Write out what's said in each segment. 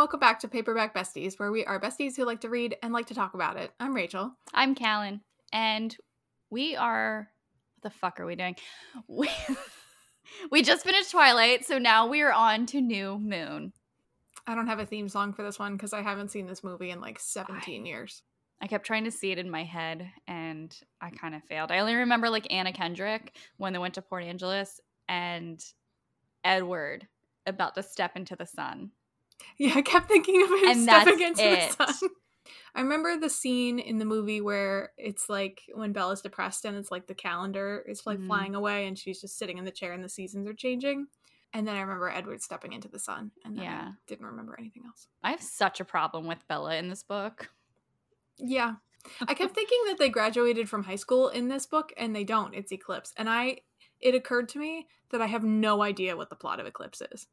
Welcome back to Paperback Besties, where we are besties who like to read and like to talk about it. I'm Rachel. I'm Callan, and we are. What the fuck are we doing? We, we just finished Twilight, so now we are on to New Moon. I don't have a theme song for this one because I haven't seen this movie in like 17 years. I kept trying to see it in my head, and I kind of failed. I only remember like Anna Kendrick when they went to Port Angeles and Edward about to step into the sun. Yeah, I kept thinking of him And stepping into it. the sun. I remember the scene in the movie where it's like when Bella's depressed and it's like the calendar is like Mhm. flying away and she's just sitting in the chair and the seasons are changing. And then I remember Edward stepping into the sun and then Yeah. I didn't remember anything else. I have such a problem with Bella in this book. Yeah. I kept thinking that they graduated from high school in this book and they don't. It's Eclipse. And I it occurred to me that I have no idea what the plot of Eclipse is.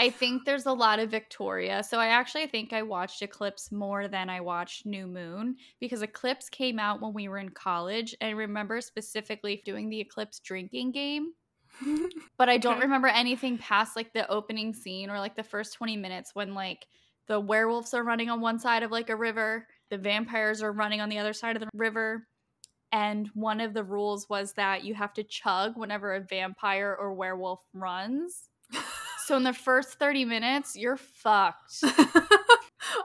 I think there's a lot of Victoria. So I actually think I watched Eclipse more than I watched New Moon because Eclipse came out when we were in college. And I remember specifically doing the Eclipse drinking game. But I don't remember anything past like the opening scene or like the first 20 minutes when like the werewolves are running on one side of like a river, the vampires are running on the other side of the river. And one of the rules was that you have to chug whenever a vampire or werewolf runs. So in the first 30 minutes, you're fucked. I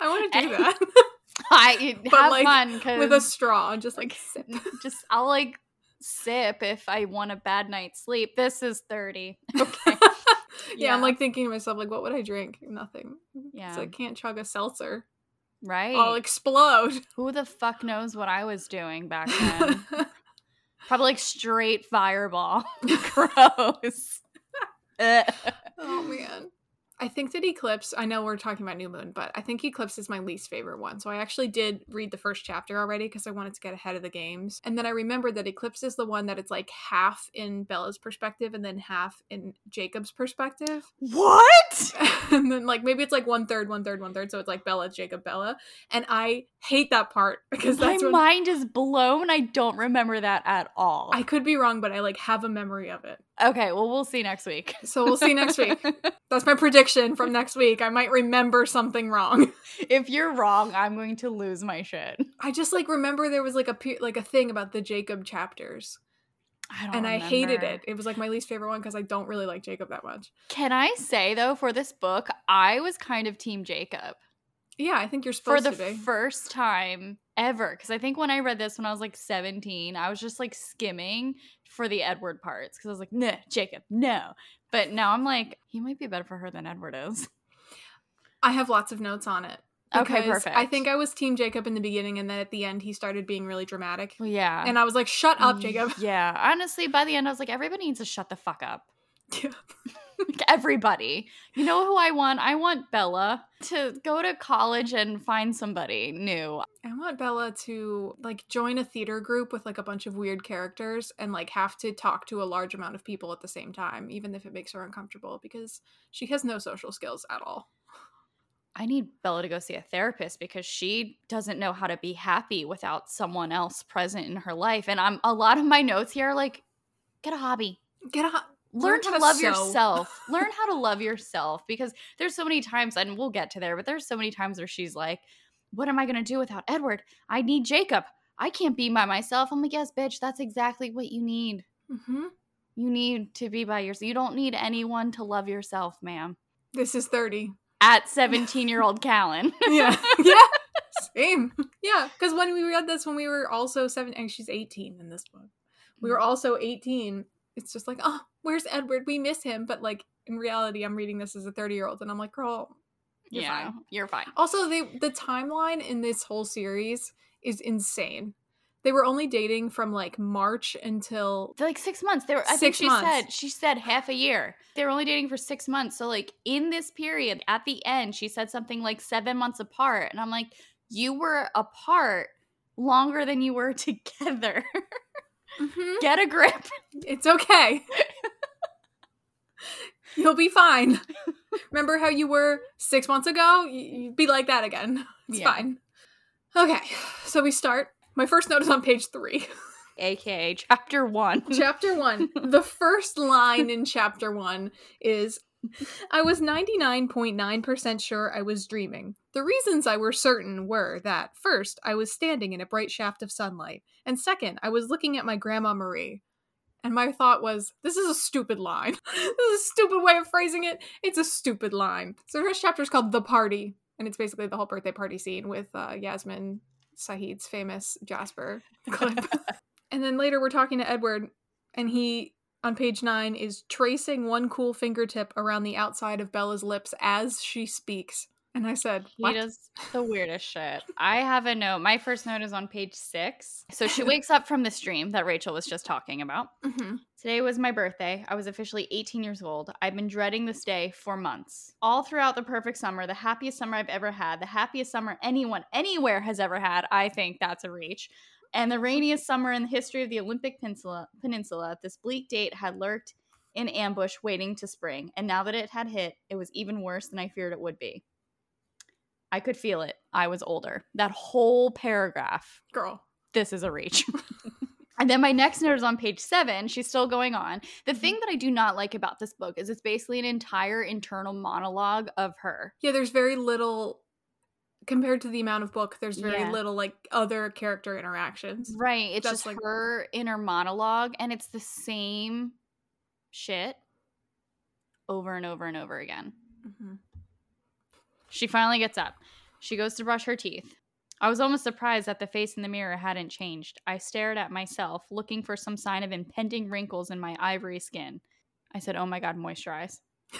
want to do And- that I But, have like, fun with a straw, just like sip. just I'll like sip if I want a bad night's sleep. This is 30. Okay. yeah, I'm like thinking to myself, like, what would I drink? Nothing. Yeah. So I can't chug a seltzer. right. I'll explode. Who the fuck knows what I was doing back then? Probably like straight fireball. Gross. Oh man. I think that Eclipse, I know we're talking about New Moon, but I think Eclipse is my least favorite one. So I actually did read the first chapter already because I wanted to get ahead of the games. And then I remembered that Eclipse is the one that it's like half in Bella's perspective and then half in Jacob's perspective. what? and then like maybe it's like one third, one third, one third. So it's like Bella, Jacob, Bella. And I hate that part because My when mind is blown. I don't remember that at all. I could be wrong, but I like have a memory of it. Okay, well we'll see next week. So we'll see next week. That's my prediction from next week. I might remember something wrong. if you're wrong, I'm going to lose my shit. I just like remember there was like a like a thing about the Jacob chapters, I don't and I hated it. It was like my least favorite one because I don't really like Jacob that much. Can I say though, for this book, I was kind of Team Jacob Yeah, I think you're for supposed the to be. first time ever. Because I think when I read this when I was like 17, I was just like skimming for the Edward parts because I was like, nah, Jacob, no. But now I'm like, he might be better for her than Edward is. I have lots of notes on it. Okay, perfect. I think I was Team Jacob in the beginning, and then at the end he started being really dramatic, Well, yeah. and I was like, "Shut up, Jacob." Yeah. Honestly, by the end, I was like, everybody needs to shut the fuck up. Yeah. Like, everybody. You know who I want? I want Bella to go to college and find somebody new. I want Bella to like join a theater group with like a bunch of weird characters and like have to talk to a large amount of people at the same time, even if it makes her uncomfortable because she has no social skills at all. I need Bella to go see a therapist because she doesn't know how to be happy without someone else present in her life. And I'm a lot of my notes here are like, get a hobby. Get a Learn, Learn to love sew. yourself. Learn how to love yourself because there's so many times, and we'll get to there, but there's so many times where she's like, What am I going to do without Edward? I need Jacob. I can't be by myself. I'm like, Yes, bitch, that's exactly what you need. hmm You need to be by yourself. You don't need anyone to love yourself, ma'am. This is 30. At 17 year old Callan. Yeah. yeah. Same. Yeah. Because when we read this, when we were also seven, and she's 18 in this book, we were also 18. It's just like, oh, where's Edward? We miss him. But like in reality, I'm reading this as a 30 year old, and I'm like, girl, you're yeah, fine. you're fine. Also, they the timeline in this whole series is insane. They were only dating from like March until like six months. They were. I Six think she months. said she said half a year. They were only dating for six months. So like in this period, at the end, she said something like seven months apart, and I'm like, you were apart longer than you were together. Mhm. Get a grip. it's okay. You'll be fine. Remember how you were six months ago? You- You'd be like that again. It's Yeah. fine. Okay, so we start. My first note is on page three. AKA chapter one. chapter one. The first line in chapter one is I was 99.9% sure I was dreaming. The reasons I were certain were that, first, I was standing in a bright shaft of sunlight, and second, I was looking at my Grandma Marie. And my thought was, this is a stupid line. this is a stupid way of phrasing it. It's a stupid line. So the first chapter is called The Party, and it's basically the whole birthday party scene with uh, Yasmin Saeed's famous Jasper clip. and then later we're talking to Edward, and he on page nine is tracing one cool fingertip around the outside of Bella's lips as she speaks. And I said, what? He does the weirdest shit. I have a note. My first note is on page six. So she wakes up from this dream that Rachel was just talking about. Mhm. Today was my birthday. I was officially 18 years old. I've been dreading this day for months. All throughout the perfect summer, the happiest summer I've ever had, the happiest summer anyone anywhere has ever had. I think that's a reach. And the rainiest summer in the history of the Olympic Peninsula, Peninsula this bleak date had lurked in ambush waiting to spring. And now that it had hit, it was even worse than I feared it would be. I could feel it. I was older. That whole paragraph Girl. this is a reach. and then my next note is on page seven. She's still going on. The mm-hmm. thing that I do not like about this book is it's basically an entire internal monologue of her. Yeah, there's very little compared to the amount of book, there's very Yeah. little like other character interactions. Right. It's That's just like- her inner monologue, and it's the same shit over and over and over again. Mhm. She finally gets up. She goes to brush her teeth. I was almost surprised that the face in the mirror hadn't changed. I stared at myself, looking for some sign of impending wrinkles in my ivory skin. I said, Oh my God, moisturize.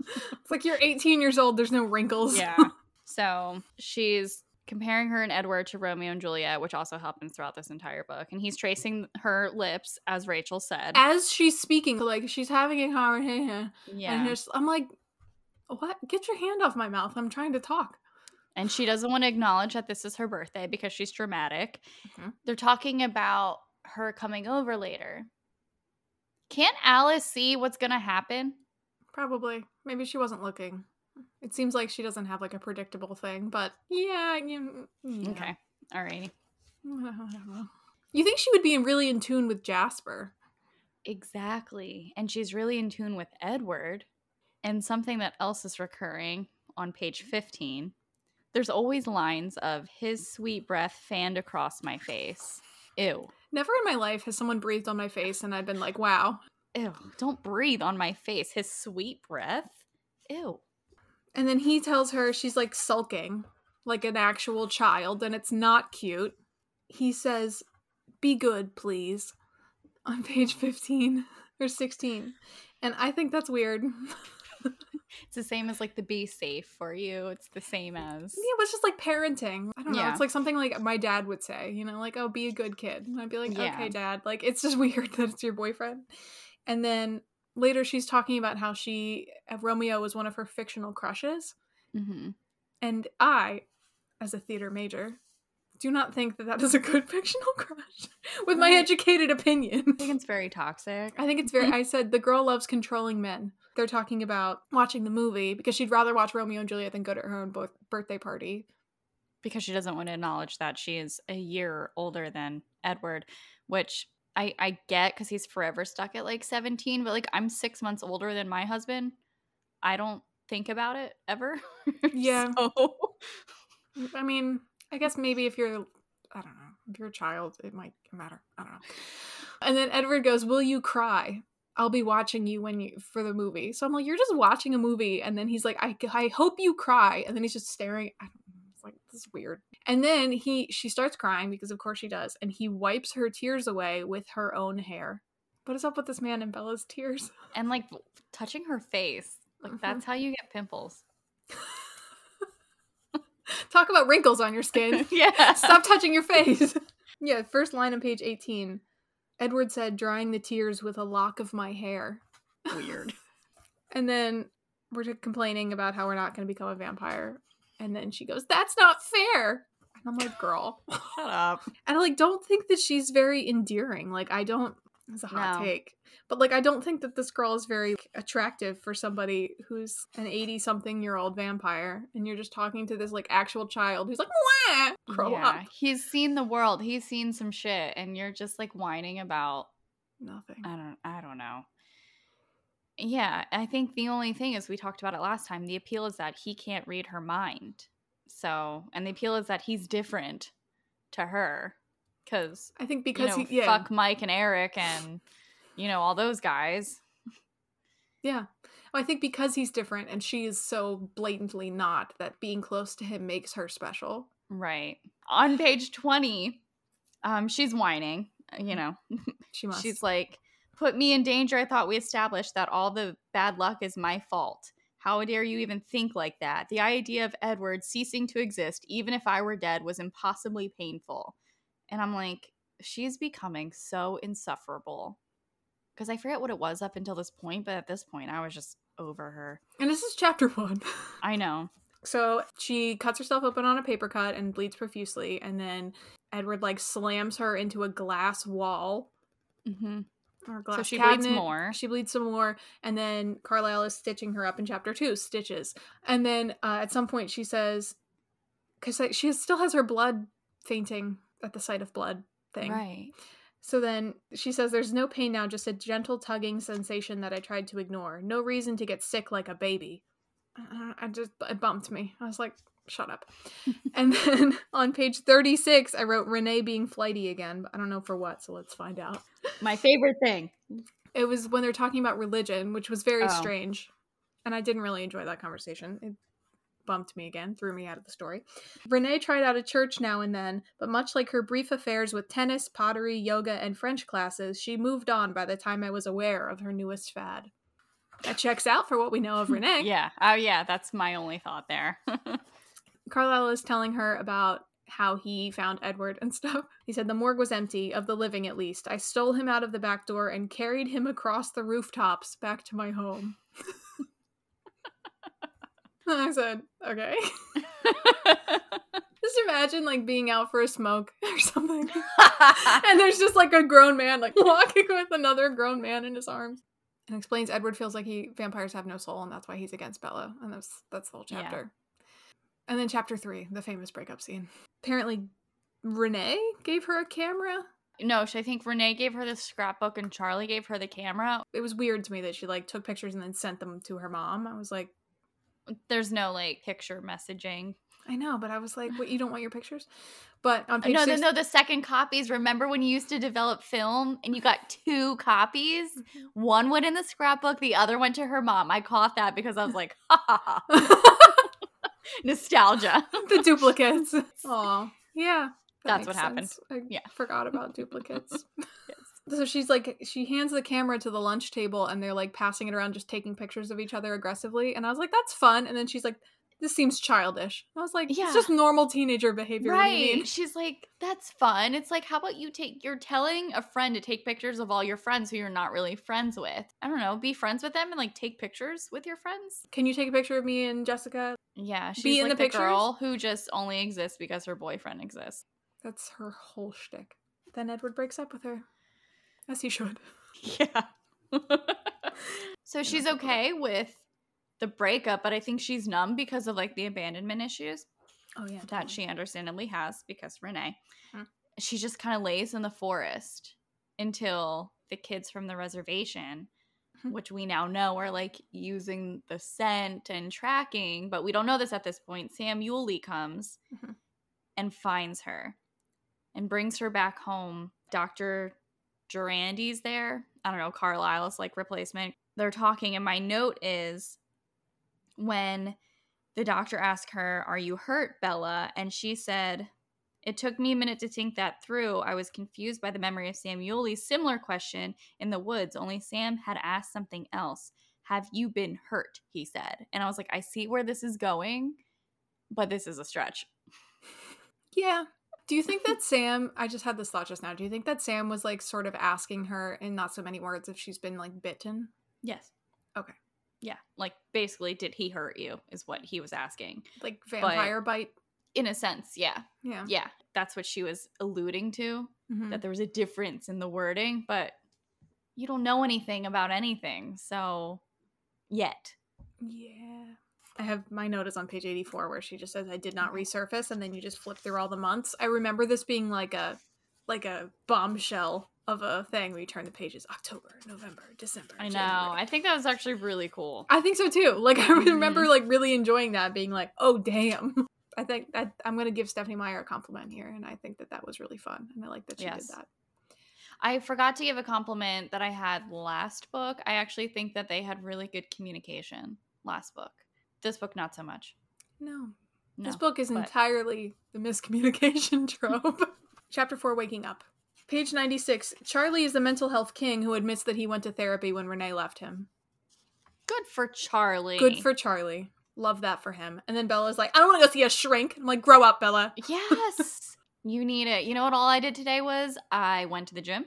It's like you're 18 years old, there's no wrinkles. Yeah. so she's comparing her and Edward to Romeo and Juliet, which also happens throughout this entire book. And he's tracing her lips, as Rachel said. As she's speaking, like she's having a conversation. yeah. And I'm like, what? Get your hand off my mouth. I'm trying to talk. and she doesn't want to acknowledge that this is her birthday because she's dramatic. Mhm. They're talking about her coming over later. Can't Alice see what's going to happen? Probably. Maybe she wasn't looking. It seems like she doesn't have like a predictable thing, but yeah. you- yeah. Okay. Alrighty. You think she would be really in tune with Jasper? Exactly. And she's really in tune with Edward. And something that else is recurring on page mm-hmm. 15. There's always lines of his sweet breath fanned across my face. Ew. Never in my life has someone breathed on my face and I've been like, wow. Ew. Don't breathe on my face. His sweet breath. Ew. And then he tells her she's like sulking, like an actual child, and it's not cute. He says, Be good, please, on page 15 or 16. And I think that's weird. It's the same as like the be safe for you. It's the same as Yeah, but it's just like parenting. I don't know. Yeah. It's like something like my dad would say, you know, like, oh, be a good kid. And I'd be like, Yeah. okay, dad. Like, it's just weird that it's your boyfriend. And then later she's talking about how she, uh, Romeo was one of her fictional crushes. hmm And I, as a theater major, do not think that that is a good fictional crush with my educated opinion. I think it's very toxic. I think it's very, I said the girl loves controlling men. They're talking about watching the movie because she'd rather watch Romeo and Juliet than go to her own bo- birthday party. because she doesn't want to acknowledge that she is a year older than Edward, which I I get because he's forever stuck at like 17, but like I'm six months older than my husband. I don't think about it ever. Yeah. So, I mean, I guess maybe if you're, I don't know, if you're a child, it might matter. I don't know. And then Edward goes, "Will you cry? I'll be watching you when you for the movie." So I'm like, "You're just watching a movie," and then he's like, "I, I hope you cry," and then he's just staring. I don't know. It's like this is weird. And then he she starts crying because of course she does, and he wipes her tears away with her own hair. What is up with this man and Bella's tears? and like touching her face, like Mhm. that's how you get pimples. Talk about wrinkles on your skin. yeah. Stop touching your face. yeah, first line on page 18. Edward said, drying the tears with a lock of my hair. Weird. And then we're complaining about how we're not going to become a vampire. And then she goes, That's not fair. And I'm like, Girl. Shut up. And I like don't think that she's very endearing. Like I don't it's a hot No. take. But like I don't think that this girl is very attractive for somebody who's an 80 something year old vampire and you're just talking to this like actual child who's like, Wah! grow yeah. up. He's seen the world. He's seen some shit, and you're just like whining about Nothing. I don't I don't know. Yeah, I think the only thing is we talked about it last time. The appeal is that he can't read her mind. So, and the appeal is that he's different to her because I think because you know, he, yeah, fuck Mike and Eric and you know all those guys. yeah. Well, I think because he's different and she is so blatantly not that being close to him makes her special. Right. On page 20, um she's whining, you know. She must. She's like, "Put me in danger. I thought we established that all the bad luck is my fault. How dare you even think like that? The idea of Edward ceasing to exist, even if I were dead, was impossibly painful." And I'm like, she's becoming so insufferable. Because I forget what it was up until this point, but at this point, I was just over her. and this is chapter one. I know. So she cuts herself open on a paper cut and bleeds profusely, and then Edward like slams her into a glass wall hmm or glass So she cabinet. bleeds more. She bleeds some more, and then Carlisle is stitching her up in chapter two, stitches. And then uh, at some point she says, because like, she still has her blood fainting at the sight of blood thing. Right. So then she says, There's no pain now, just a gentle tugging sensation that I tried to ignore. No reason to get sick like a baby. Uh, I just, it bumped me. I was like, Shut up. and then on page 36, I wrote Renee being flighty again, but I don't know for what, so let's find out. My favorite thing. It was when they're talking about religion, which was very Oh. strange. And I didn't really enjoy that conversation. It bumped me again, threw me out of the story. Renee tried out a church now and then, but much like her brief affairs with tennis, pottery, yoga, and French classes, she moved on by the time I was aware of her newest fad. That checks out for what we know of Renee. Yeah. Oh, yeah. That's my only thought there. Carlisle is telling her about how he found Edward and stuff. He said the morgue was empty, of the living at least. I stole him out of the back door and carried him across the rooftops back to my home. and I said, okay. Just imagine like being out for a smoke or something. and there's just like a grown man like walking with another grown man in his arms. And explains Edward feels like he vampires have no soul and that's why he's against Bella. And that's that's the whole Yeah. And then chapter three, the famous breakup scene. Apparently Renee gave her a camera. no, I think Renee gave her the scrapbook and Charlie gave her the camera. It was weird to me that she like took pictures and then sent them to her mom. I was like, There's no like picture messaging. I know, but I was like, what you don't want your pictures? But on page No, six, no, the second copies. Remember when you used to develop film and you got two copies? Mm-hmm. One went in the scrapbook, the other went to her mom. I caught that because I was like, ha ha ha. Nostalgia. the duplicates. Oh, yeah. That's makes what happened. sense. I Yeah. forgot about duplicates. So she's like, she hands the camera to the lunch table and they're like passing it around, just taking pictures of each other aggressively. And I was like, that's fun. And then she's like, this seems childish. I was like, Yeah. it's just normal teenager behavior. What do you mean? Right. She's like, that's fun. It's like, how about you take, you're telling a friend to take pictures of all your friends who you're not really friends with. I don't know, be friends with them and like take pictures with your friends. Can you take a picture of me and Jessica? Yeah, she's Be in like the the, girl who just only exists because her boyfriend exists. That's her whole shtick. Then Edward breaks up with her, as he should. Yeah. so she's okay with the breakup, but I think she's numb because of like the abandonment issues Oh yeah, that she understandably has because Renee. Hmm. She just kind of lays in the forest until the kids from the reservation. which we now know are like using the scent and tracking, but we don't know this at this point. Sam Uley comes Mhm. and finds her and brings her back home. Dr. Gerandy's there. I don't know, Carlisle's like replacement. They're talking, and my note is when the doctor asked her, Are you hurt, Bella? And she said, It took me a minute to think that through. I was confused by the memory of Sam Uley's similar question in the woods, only Sam had asked something else. Have you been hurt? He said. And I was like, I see where this is going, but this is a stretch. Yeah. Do you think that Sam? I just had this thought just now. Do you think that Sam was like sort of asking her in not so many words if she's been like bitten? Yes. Okay. Yeah. Like basically, did he hurt you? Is what he was asking. Like vampire bite? In a sense, yeah. Yeah. Yeah. That's what she was alluding to. Mhm. that there was a difference in the wording, but you don't know anything about anything, so yet. Yeah. I have my note is on page 84 where she just says I did not resurface and then you just flip through all the months. I remember this being like a like a bombshell of a thing where you turn the pages October, November, December. I know. January. I think that was actually really cool. I think so too. Like I remember like really enjoying that, being like, oh damn. I think that I'm gonna give Stephanie Meyer a compliment here, and I think that that was really fun, and I like that she Yes. did that. I forgot to give a compliment that I had last book. I actually think that they had really good communication last book. This book, not so much. No, No. this book is but- entirely the miscommunication trope. Chapter four, waking up. Page 96. Charlie is the mental health king who admits that he went to therapy when Renee left him. Good for Charlie. Good for Charlie. Love that for him. And then Bella's like, I don't want to go see a shrink. I'm like, grow up, Bella. Yes. you need it. You know what all I did today was I went to the gym,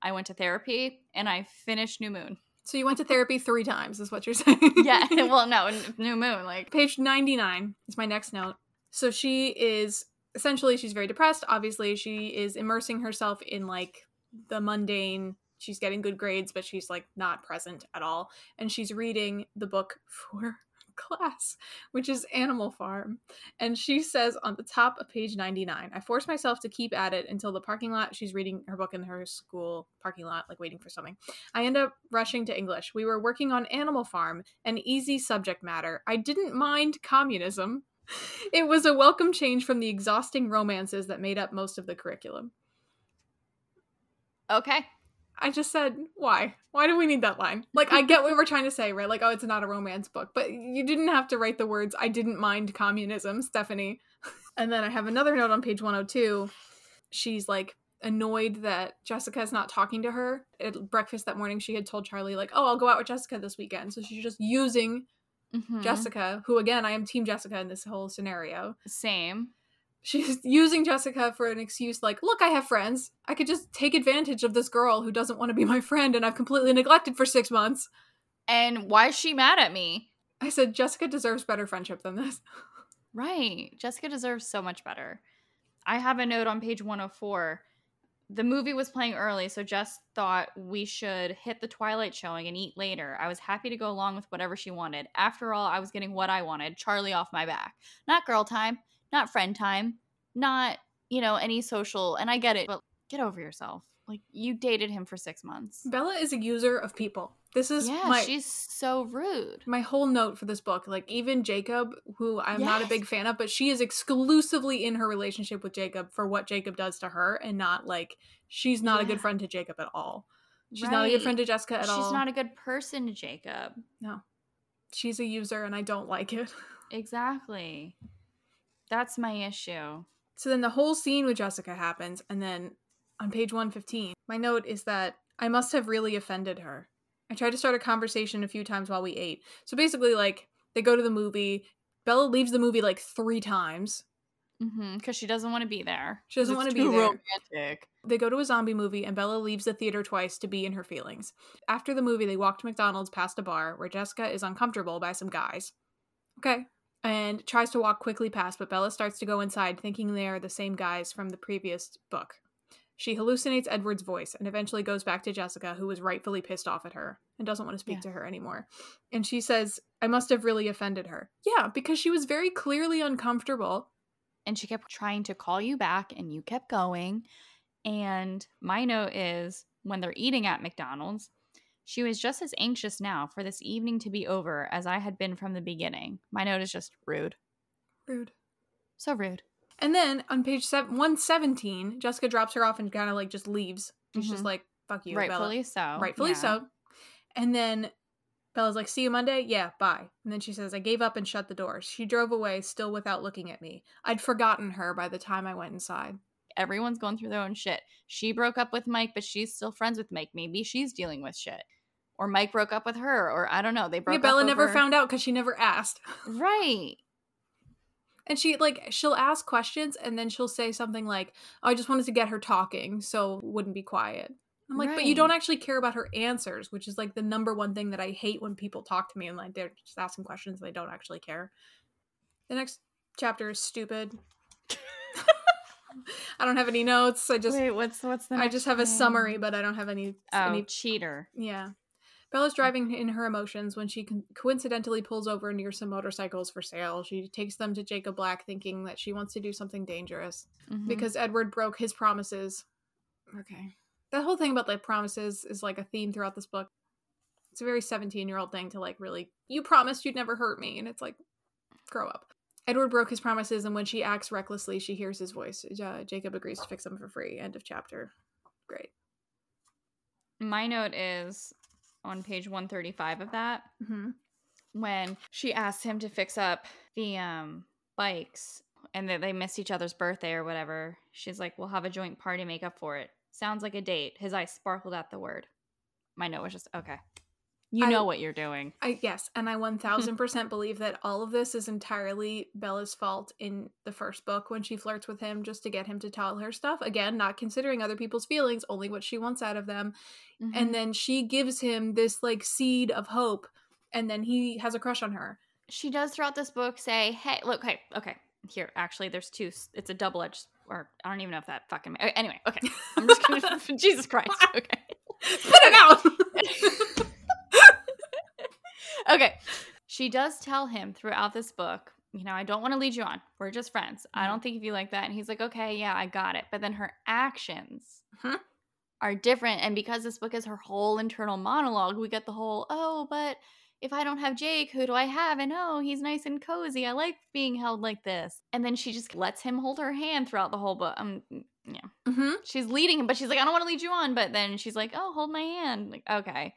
I went to therapy, and I finished New Moon. So you went to therapy three times, is what you're saying. Yeah. well, no, New Moon. Like, Page 99 is my next note. So she is essentially she's very depressed. Obviously, she is immersing herself in like the mundane. She's getting good grades, but she's like not present at all. And she's reading the book for class, which is Animal Farm. And she says on the top of page 99, I force myself to keep at it until the parking lot. She's reading her book in her school parking lot, like waiting for something. I end up rushing to English. We were working on Animal Farm, an easy subject matter. I didn't mind communism. It was a welcome change from the exhausting romances that made up most of the curriculum. okay. I just said, why? Why do we need that line? Like, I get what we're trying to say, right? Like, oh, it's not a romance book, but you didn't have to write the words, I didn't mind communism, Stephanie. And then I have another note on page 102. She's like annoyed that Jessica's not talking to her. At breakfast that morning, she had told Charlie, like, oh, I'll go out with Jessica this weekend. So she's just using Mhm. Jessica, who again, I am Team Jessica in this whole scenario. Same. She's using Jessica for an excuse like, look, I have friends. I could just take advantage of this girl who doesn't want to be my friend and I've completely neglected for six months. And why is she mad at me? I said, Jessica deserves better friendship than this. Right. Jessica deserves so much better. I have a note on page 104. The movie was playing early, so Jess thought we should hit the Twilight showing and eat later. I was happy to go along with whatever she wanted. After all, I was getting what I wanted Charlie off my back. Not girl time, not friend time, not, you know, any social. And I get it, but get over yourself. Like, you dated him for six months. Bella is a user of people. This is Yeah, my she's so rude. my whole note for this book. Like even Jacob, who I'm not a big fan of, but she is exclusively in her relationship with Jacob for what Jacob does to her and not like she's not a good friend to Jacob at all. She's not a good friend to Jessica at She's all. She's not a good person, to Jacob. No, she's a user and I don't like it. Exactly. That's my issue. So then the whole scene with Jessica happens, and then on page 115, my note is that I must have really offended her. I tried to start a conversation a few times while we ate. So basically, like, they go to the movie. Bella leaves the movie like three times. Mm-hmm, because she doesn't want to be there. She doesn't wanna be there. romantic. They go to a zombie movie, and Bella leaves the theater twice to be in her feelings. After the movie, they walk to McDonald's past a bar where Jessica is uncomfortable by some guys. Okay. And tries to walk quickly past, but Bella starts to go inside, thinking they are the same guys from the previous book. She hallucinates Edward's voice and eventually goes back to Jessica, who was rightfully pissed off at her and doesn't want to speak Yeah. to her anymore. And she says, I must have really offended her. Yeah, because she was very clearly uncomfortable. And she kept trying to call you back, and you kept going. And my note is when they're eating at McDonald's, she was just as anxious now for this evening to be over as I had been from the beginning. My note is just rude. Rude. So rude. And then on page seven, 117, Jessica drops her off and kind of like just leaves. She's just Mhm. like, fuck you, Rightfully Bella. so. Rightfully yeah. so. And then Bella's like, see you Monday? Yeah, bye. And then she says, I gave up and shut the door. She drove away, still without looking at me. I'd forgotten her by the time I went inside. Everyone's going through their own shit. She broke up with Mike, but she's still friends with Mike. Maybe she's dealing with shit. Or Mike broke up with her, or I don't know. They broke up. yeah, up. Bella never over- found out because she never asked. Right. And she, like, she'll ask questions and then she'll say something like, oh, I just wanted to get her talking so wouldn't be quiet. I'm like, but you don't actually care about her answers, which is like the number one thing that I hate when people talk to me and like they're just asking questions and they don't actually care. The next chapter is stupid. I don't have any notes. I just Wait, what's what's the? I just have a summary, but I don't have any Oh, any cheater. yeah. Bella's driving in her emotions when she con- coincidentally pulls over near some motorcycles for sale. She takes them to Jacob Black thinking that she wants to do something dangerous Mhm. because Edward broke his promises. Okay. That whole thing about like promises is like a theme throughout this book. It's a very 17 year old thing to like really, you promised you'd never hurt me. And it's like, grow up. Edward broke his promises, and when she acts recklessly, she hears his voice. Uh, Jacob agrees to fix them for free. End of chapter. Great. My note is on page 135 of that hmm when she asks him to fix up the um bikes and that they missed each other's birthday or whatever. She's like, "We'll have a joint party, make up for it." Sounds like a date. His eyes sparkled at the word. My note was just okay. You I- know what you're doing. I yes, and I 1000% believe that all of this is entirely Bella's fault in the first book when she flirts with him just to get him to tell her stuff. Again, not considering other people's feelings, only what she wants out of them. Mhm. And then she gives him this like seed of hope, and then he has a crush on her. she does throughout this book say, "Hey, look, hey, okay, here. Actually, there's two. It's a double edged, or I don't even know if that fucking. Anyway, okay. I'm just gonna. Jesus Christ. Okay. Put it out! okay. She does tell him throughout this book, you know, I don't want to lead you on. We're just friends. I Mhm. don't think if you like that. And he's like, okay, yeah, I got it. But then her actions Mhm. are different. And because this book is her whole internal monologue, we get the whole, oh, but if I don't have Jake, who do I have? And oh, he's nice and cozy. I like being held like this. And then she just lets him hold her hand throughout the whole book. Um, yeah. hmm She's leading him, but she's like, I don't want to lead you on. But then she's like, oh, hold my hand. Like, okay.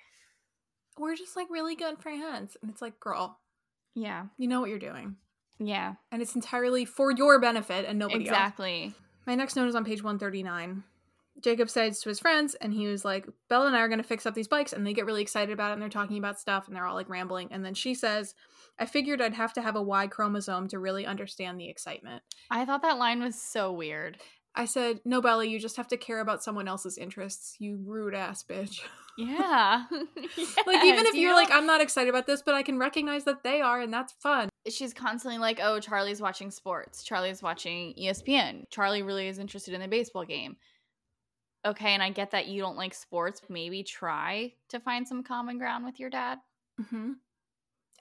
We're just like really good friends. And it's like, girl, Yeah. you know what you're doing. Yeah. And it's entirely for your benefit and nobody else. exactly. My next note is on page 139. Jacob says to his friends, and he was like, Bella and I are going to fix up these bikes. And they get really excited about it, and they're talking about stuff, and they're all like rambling. And then she says, I figured I'd have to have a Y chromosome to really understand the excitement. I thought that line was so weird. I said, No, Bella, you just have to care about someone else's interests, you rude ass bitch. Yeah. like, even if you you're don't- like, I'm not excited about this, but I can recognize that they are, and that's fun. she's constantly like, oh, Charlie's watching sports. Charlie's watching ESPN. Charlie really is interested in the baseball game. Okay, and I get that you don't like sports. Maybe try to find some common ground with your dad. hmm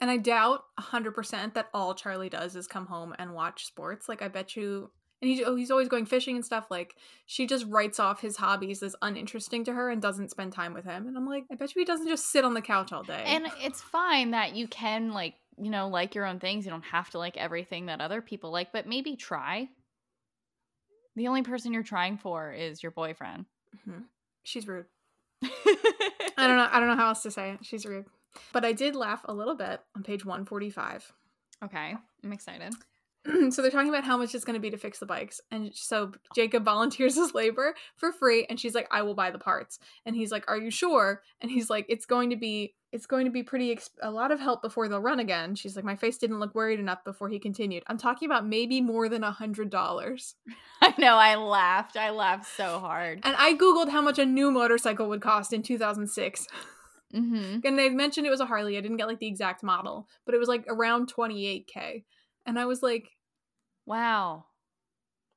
And I doubt 100% that all Charlie does is come home and watch sports. Like, I bet you. And he's, oh, he's always going fishing and stuff. Like, she just writes off his hobbies as uninteresting to her and doesn't spend time with him. And I'm like, I bet you he doesn't just sit on the couch all day. And it's fine that you can like, you know, like your own things. You don't have to like everything that other people like, but maybe try. The only person you're trying for is your boyfriend. Mhm. she's rude. I don't know. I don't know how else to say it. She's rude. But I did laugh a little bit on page 145. Okay, I'm excited. so they're talking about how much it's going to be to fix the bikes and so jacob volunteers his labor for free and she's like i will buy the parts and he's like are you sure and he's like it's going to be it's going to be pretty ex- a lot of help before they'll run again she's like my face didn't look worried enough before he continued i'm talking about maybe more than a hundred dollars I know, I laughed. I laughed so hard. and i googled how much a new motorcycle would cost in 2006 Mm-hmm. and they mentioned it was a harley i didn't get like the exact model but it was like around 28k and i was like Wow.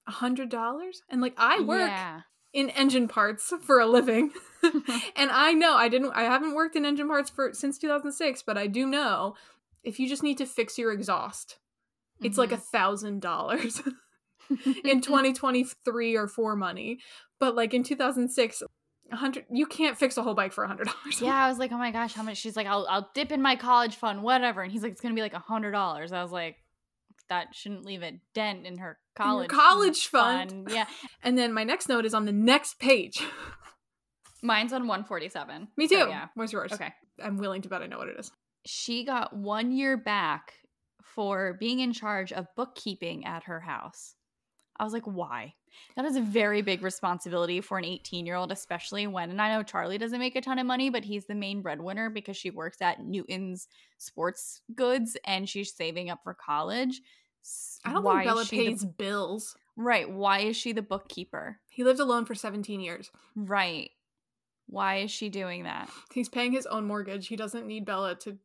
a hundred dollars and like i work Yeah. in engine parts for a living. and I know I didn't I haven't worked in engine parts for since 2006, but I do know if you just need to fix your exhaust, it's like mm-hmm. a thousand dollars in 2023 or 4 money. But like in 2006, a hundred you can't fix a whole bike for a hundred dollars. yeah, I was like, oh my gosh, how much? She's like, I'll, I'll dip in my college fund, whatever. And he's like, it's going to be like a $100. I was like, that shouldn't leave a dent in her college college fund. Yeah. And then my next note is on the next page. Mine's on 147. Me too. So, yeah. Where's yours? Okay. I'm willing to bet I know what it is. She got one year back for being in charge of bookkeeping at her house. I was like, why? That is a very big responsibility for an 18 year old, especially when, and I know Charlie doesn't make a ton of money, but he's the main breadwinner because she works at Newton's Sports Goods and she's saving up for college. I don't why think Bella she the- pays bills. right. Why is she the bookkeeper? He lived alone for 17 years. Right. Why is she doing that? He's paying his own mortgage. He doesn't need Bella to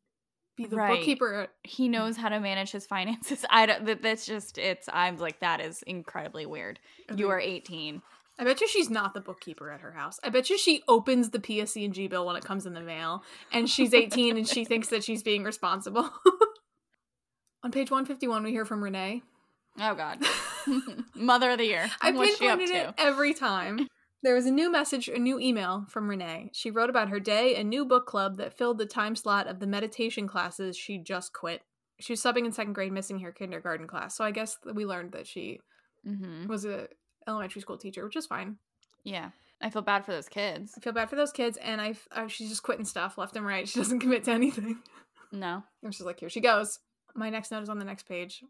be the Right. bookkeeper. He mm. knows how to manage his finances. I don't, that's just, it's, I'm like, that is incredibly weird. You are 18. I bet you she's not the bookkeeper at her house. I bet you she opens the PSE&G bill when it comes in the mail, and she's 18 and she thinks that she's being responsible. On page 151, we hear from Renee. Oh God, Mother of the Year. I What's she up pinpointed to? it every time. There was a new message, a new email from Renee. She wrote about her day, a new book club that filled the time slot of the meditation classes she just quit. She was subbing in second grade, missing her kindergarten class. So I guess we learned that she Mm-hmm. was a elementary school teacher, which is fine. Yeah. I feel bad for those kids. I feel bad for those kids, and I, uh, she's just quitting stuff left and right. She doesn't commit to anything. No. And she's like, here she goes. My next note is on the next page,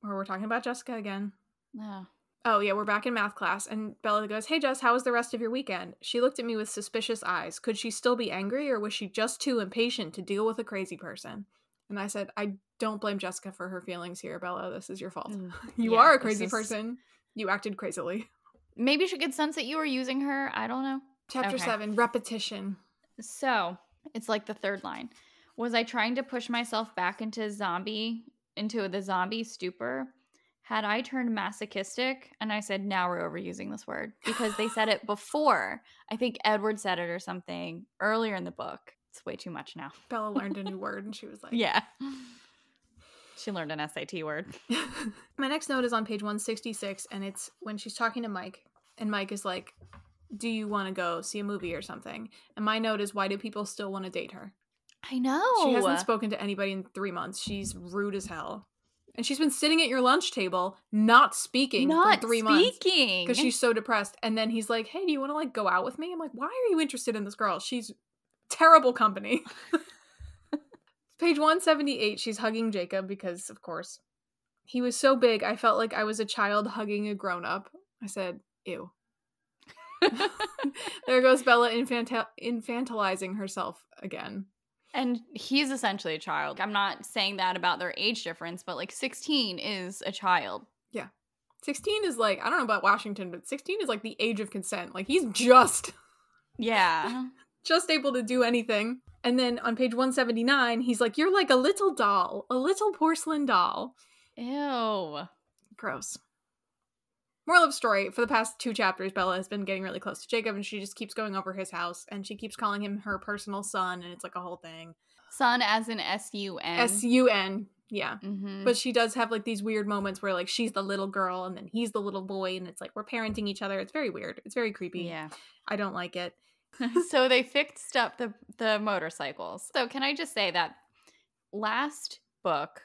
where we're talking about Jessica again. No. Oh, yeah, we're back in math class, and Bella goes, Hey, Jess, how was the rest of your weekend? She looked at me with suspicious eyes. Could she still be angry, or was she just too impatient to deal with a crazy person? And I said, I don't blame Jessica for her feelings here, Bella. This is your fault. Mm, You yeah, are a crazy is- person. You acted crazily. Maybe she could sense that you were using her. I don't know. Chapter Okay. 7 Repetition. So it's like the third line. Was I trying to push myself back into zombie, into the zombie stupor? Had I turned masochistic? And I said, now we're overusing this word because they said it before. I think Edward said it or something earlier in the book. It's way too much now. Bella learned a new word, and she was like, Yeah. She learned an SAT word. My next note is on page 166, and it's when she's talking to Mike, and Mike is like, Do you want to go see a movie or something? And my note is, Why do people still want to date her? I know. She hasn't spoken to anybody in three months. She's rude as hell. And she's been sitting at your lunch table, not speaking Not for three months. speaking. Because she's so depressed. And then he's like, Hey, do you want to like go out with me? I'm like, Why are you interested in this girl? She's terrible company. Page 178, she's hugging Jacob because, of course, he was so big, I felt like I was a child hugging a grown up. I said, Ew. there goes Bella infantil- infantilizing herself again. And he's essentially a child. I'm not saying that about their age difference, but like 16 is a child. Yeah. 16 is like, I don't know about Washington, but 16 is like the age of consent. Like, he's just, Yeah. just able to do anything. And then on page 179, he's like, You're like a little doll, a little porcelain doll. Ew. Gross. Moral of the story for the past two chapters, Bella has been getting really close to Jacob and she just keeps going over his house and she keeps calling him her personal sun and it's like a whole thing. Sun as in S U N. S U N. Yeah. Mhm. But she does have like these weird moments where like she's the little girl and then he's the little boy and it's like we're parenting each other. It's very weird. It's very creepy. yeah. I don't like it. so they fixed up the the motorcycles. So can I just say that last book,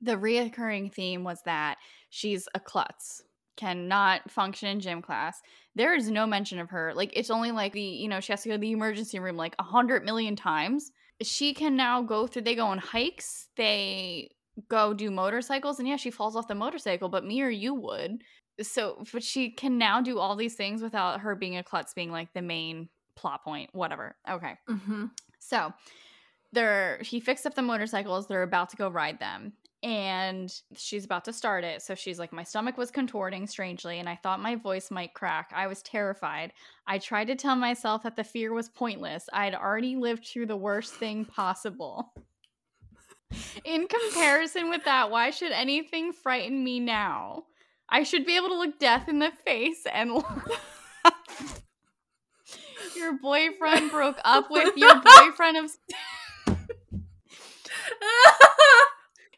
the reoccurring theme was that she's a klutz, cannot function in gym class. There is no mention of her. Like it's only like the you know she has to go to the emergency room like a hundred million times. She can now go through. They go on hikes. They go do motorcycles, and yeah, she falls off the motorcycle. But me or you would so but she can now do all these things without her being a klutz being like the main plot point whatever okay Mm-hmm. so they're he fixed up the motorcycles they're about to go ride them and she's about to start it. So she's like my stomach was contorting strangely and i thought my voice might crack. I was terrified. I tried to tell myself that the fear was pointless. I had already lived through the worst thing possible. In comparison with that why should anything frighten me now? I should be able to look death in the face and laugh. your boyfriend broke up with your boyfriend of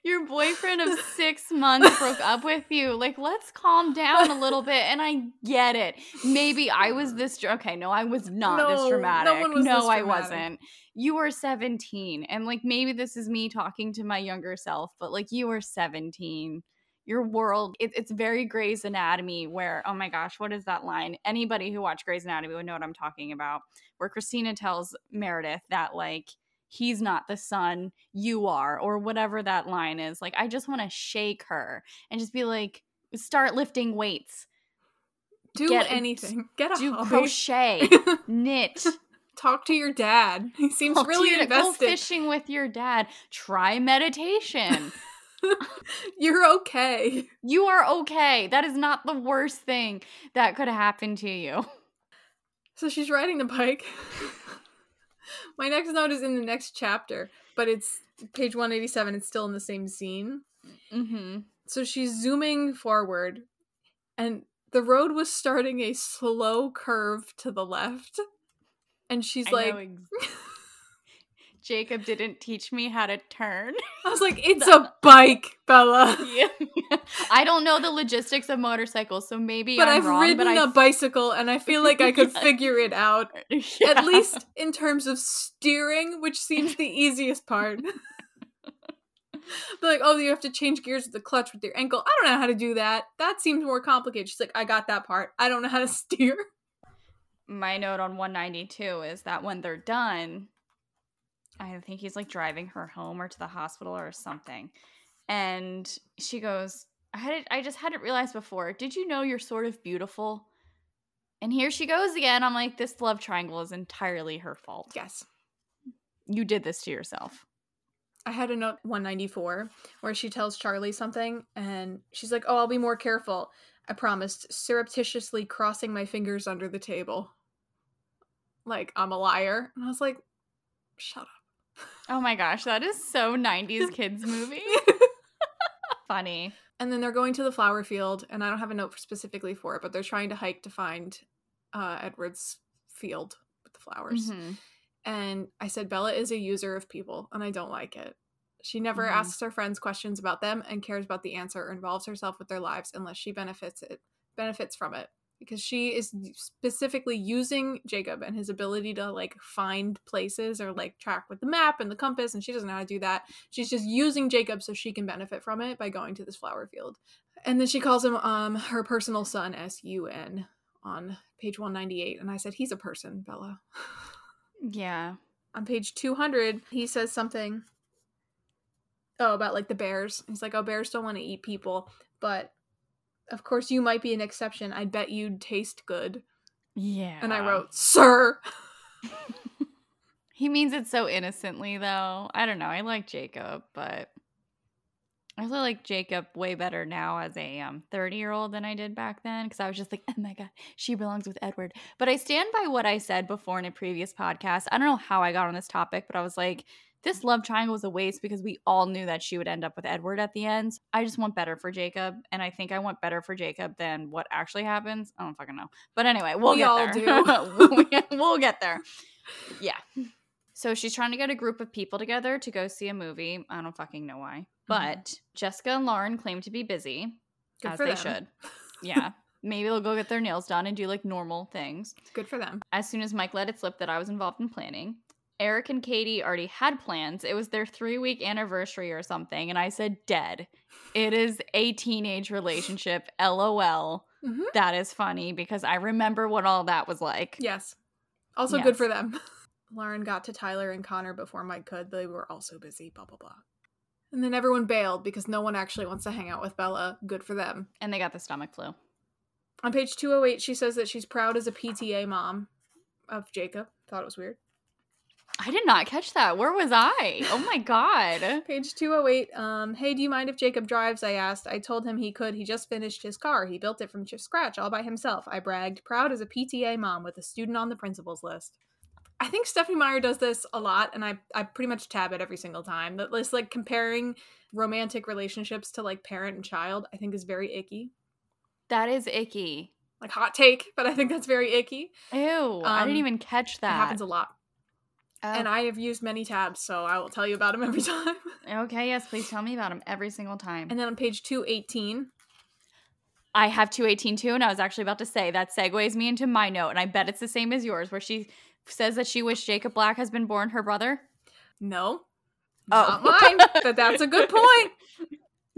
your boyfriend of six months broke up with you. Like, let's calm down a little bit. And I get it. Maybe I was this. dr- Okay, no, I was not No, this no dramatic. one was no, this I dramatic. wasn't. You were 17. And like, maybe this is me talking to my younger self, but like, you were 17. Your world, it, it's very Grey's Anatomy, where, oh my gosh, what is that line? Anybody who watched Grey's Anatomy would know what I'm talking about. Where Cristina tells Meredith that, like, he's not the sun you are or whatever that line is like i just want to shake her and just be like start lifting weights Do Get- anything. Get a do hobby. crochet knit Talk to your dad. He seems Talk to really your- go invested. fishing with your dad try meditation You're okay. you are okay that is not the worst thing that could happen to you So she's riding the bike. My next note is in the next chapter, but it's page 187. It's still in the same scene. mm-hmm. So she's zooming forward, and the road was starting a slow curve to the left. And she's I like, Jacob didn't teach me how to turn. I was like, it's a bike, Bella. yeah. I don't know the logistics of motorcycles, so maybe But I'm I've wrong, ridden but I a bicycle and I feel like I could Yeah. figure it out. Yeah. At least in terms of steering, which seems the easiest part. But like, oh, you have to change gears with the clutch with your ankle. I don't know how to do that. That seems more complicated. She's like, I got that part. I don't know how to steer. my note on 192 is that when they're done, I think he's like driving her home or to the hospital or something. And she goes, I had it, I just hadn't realized before. Did you know you're sort of beautiful? And here she goes again. I'm like, this love triangle is entirely her fault. Yes. You did this to yourself. I had a note 194 where she tells Charlie something and she's like, Oh, I'll be more careful. I promised, surreptitiously crossing my fingers under the table. Like, I'm a liar. And I was like, Shut up. Oh my gosh, that is so 90s kids movie. Funny. and then they're going to the flower field, and I don't have a note specifically for it, but they're trying to hike to find uh, Edward's field with the flowers. Mhm. And I said, Bella is a user of people, and I don't like it. She never Mhm. asks her friends questions about them and cares about the answer or involves herself with their lives unless she benefits it benefits from it. Because she is specifically using Jacob and his ability to like find places or like track with the map and the compass, and she doesn't know how to do that. She's just using Jacob so she can benefit from it by going to this flower field. And then she calls him um her personal son S U N on page 198. And I said, He's a person, Bella. Yeah. on page 200 he says something oh about like the bears he's like oh bears don't want to eat people but of course you might be an exception i bet you'd taste good Yeah. and i wrote sir He means it so innocently, though. I don't know. I like Jacob, but I really like Jacob way better now as a um 30 year old than I did back then because I was just like, oh my god, she belongs with Edward. But I stand by what I said before in a previous podcast. I don't know how I got on this topic, but I was like, this love triangle was a waste because we all knew that she would end up with Edward at the end. I just want better for Jacob, and I think I want better for Jacob than what actually happens. I don't fucking know. But anyway, we'll We get all there. we'll get there. Yeah. So she's trying to get a group of people together to go see a movie. I don't fucking know why. Mm-hmm. But Jessica and Lauren claim to be busy, good as they them should. Yeah. Maybe they'll go get their nails done and do like normal things. It's good for them As soon as Mike let it slip that I was involved in planning, Eric and Katie already had plans. It was their three week anniversary or something. And I said, dead. It is a teenage relationship. LOL. Mhm. That is funny because I remember what all that was like. yes also Yes. good for them lauren got to tyler and connor before mike could they were also busy blah blah blah and then everyone bailed because no one actually wants to hang out with bella good for them And they got the stomach flu. On page 208, she says that she's proud as a PTA mom of Jacob. Thought it was weird. I did not catch that. Where was I? Oh my god. Page 208, um, hey, do you mind if Jacob drives? I asked. I told him he could. He just finished his car. He built it from ch- scratch all by himself. I bragged, proud as a PTA mom with a student on the principal's list. I think Stephenie Meyer does this a lot, and I, I pretty much tab it every single time. That list, like comparing romantic relationships to like parent and child, I think is very icky. That is icky. Like hot take, but I think that's very icky. Ew. I didn't Um, even catch that. It happens a lot. Oh. And I have used many tabs, so I will tell you about them every time. Okay, yes, please tell me about them every single time. And then on page 218, I have 218 too, and I was actually about to say that segues me into my note, and I bet it's the same as yours, where she says that she wished Jacob Black has been born her brother. no, Oh. not mine, but that's a good point.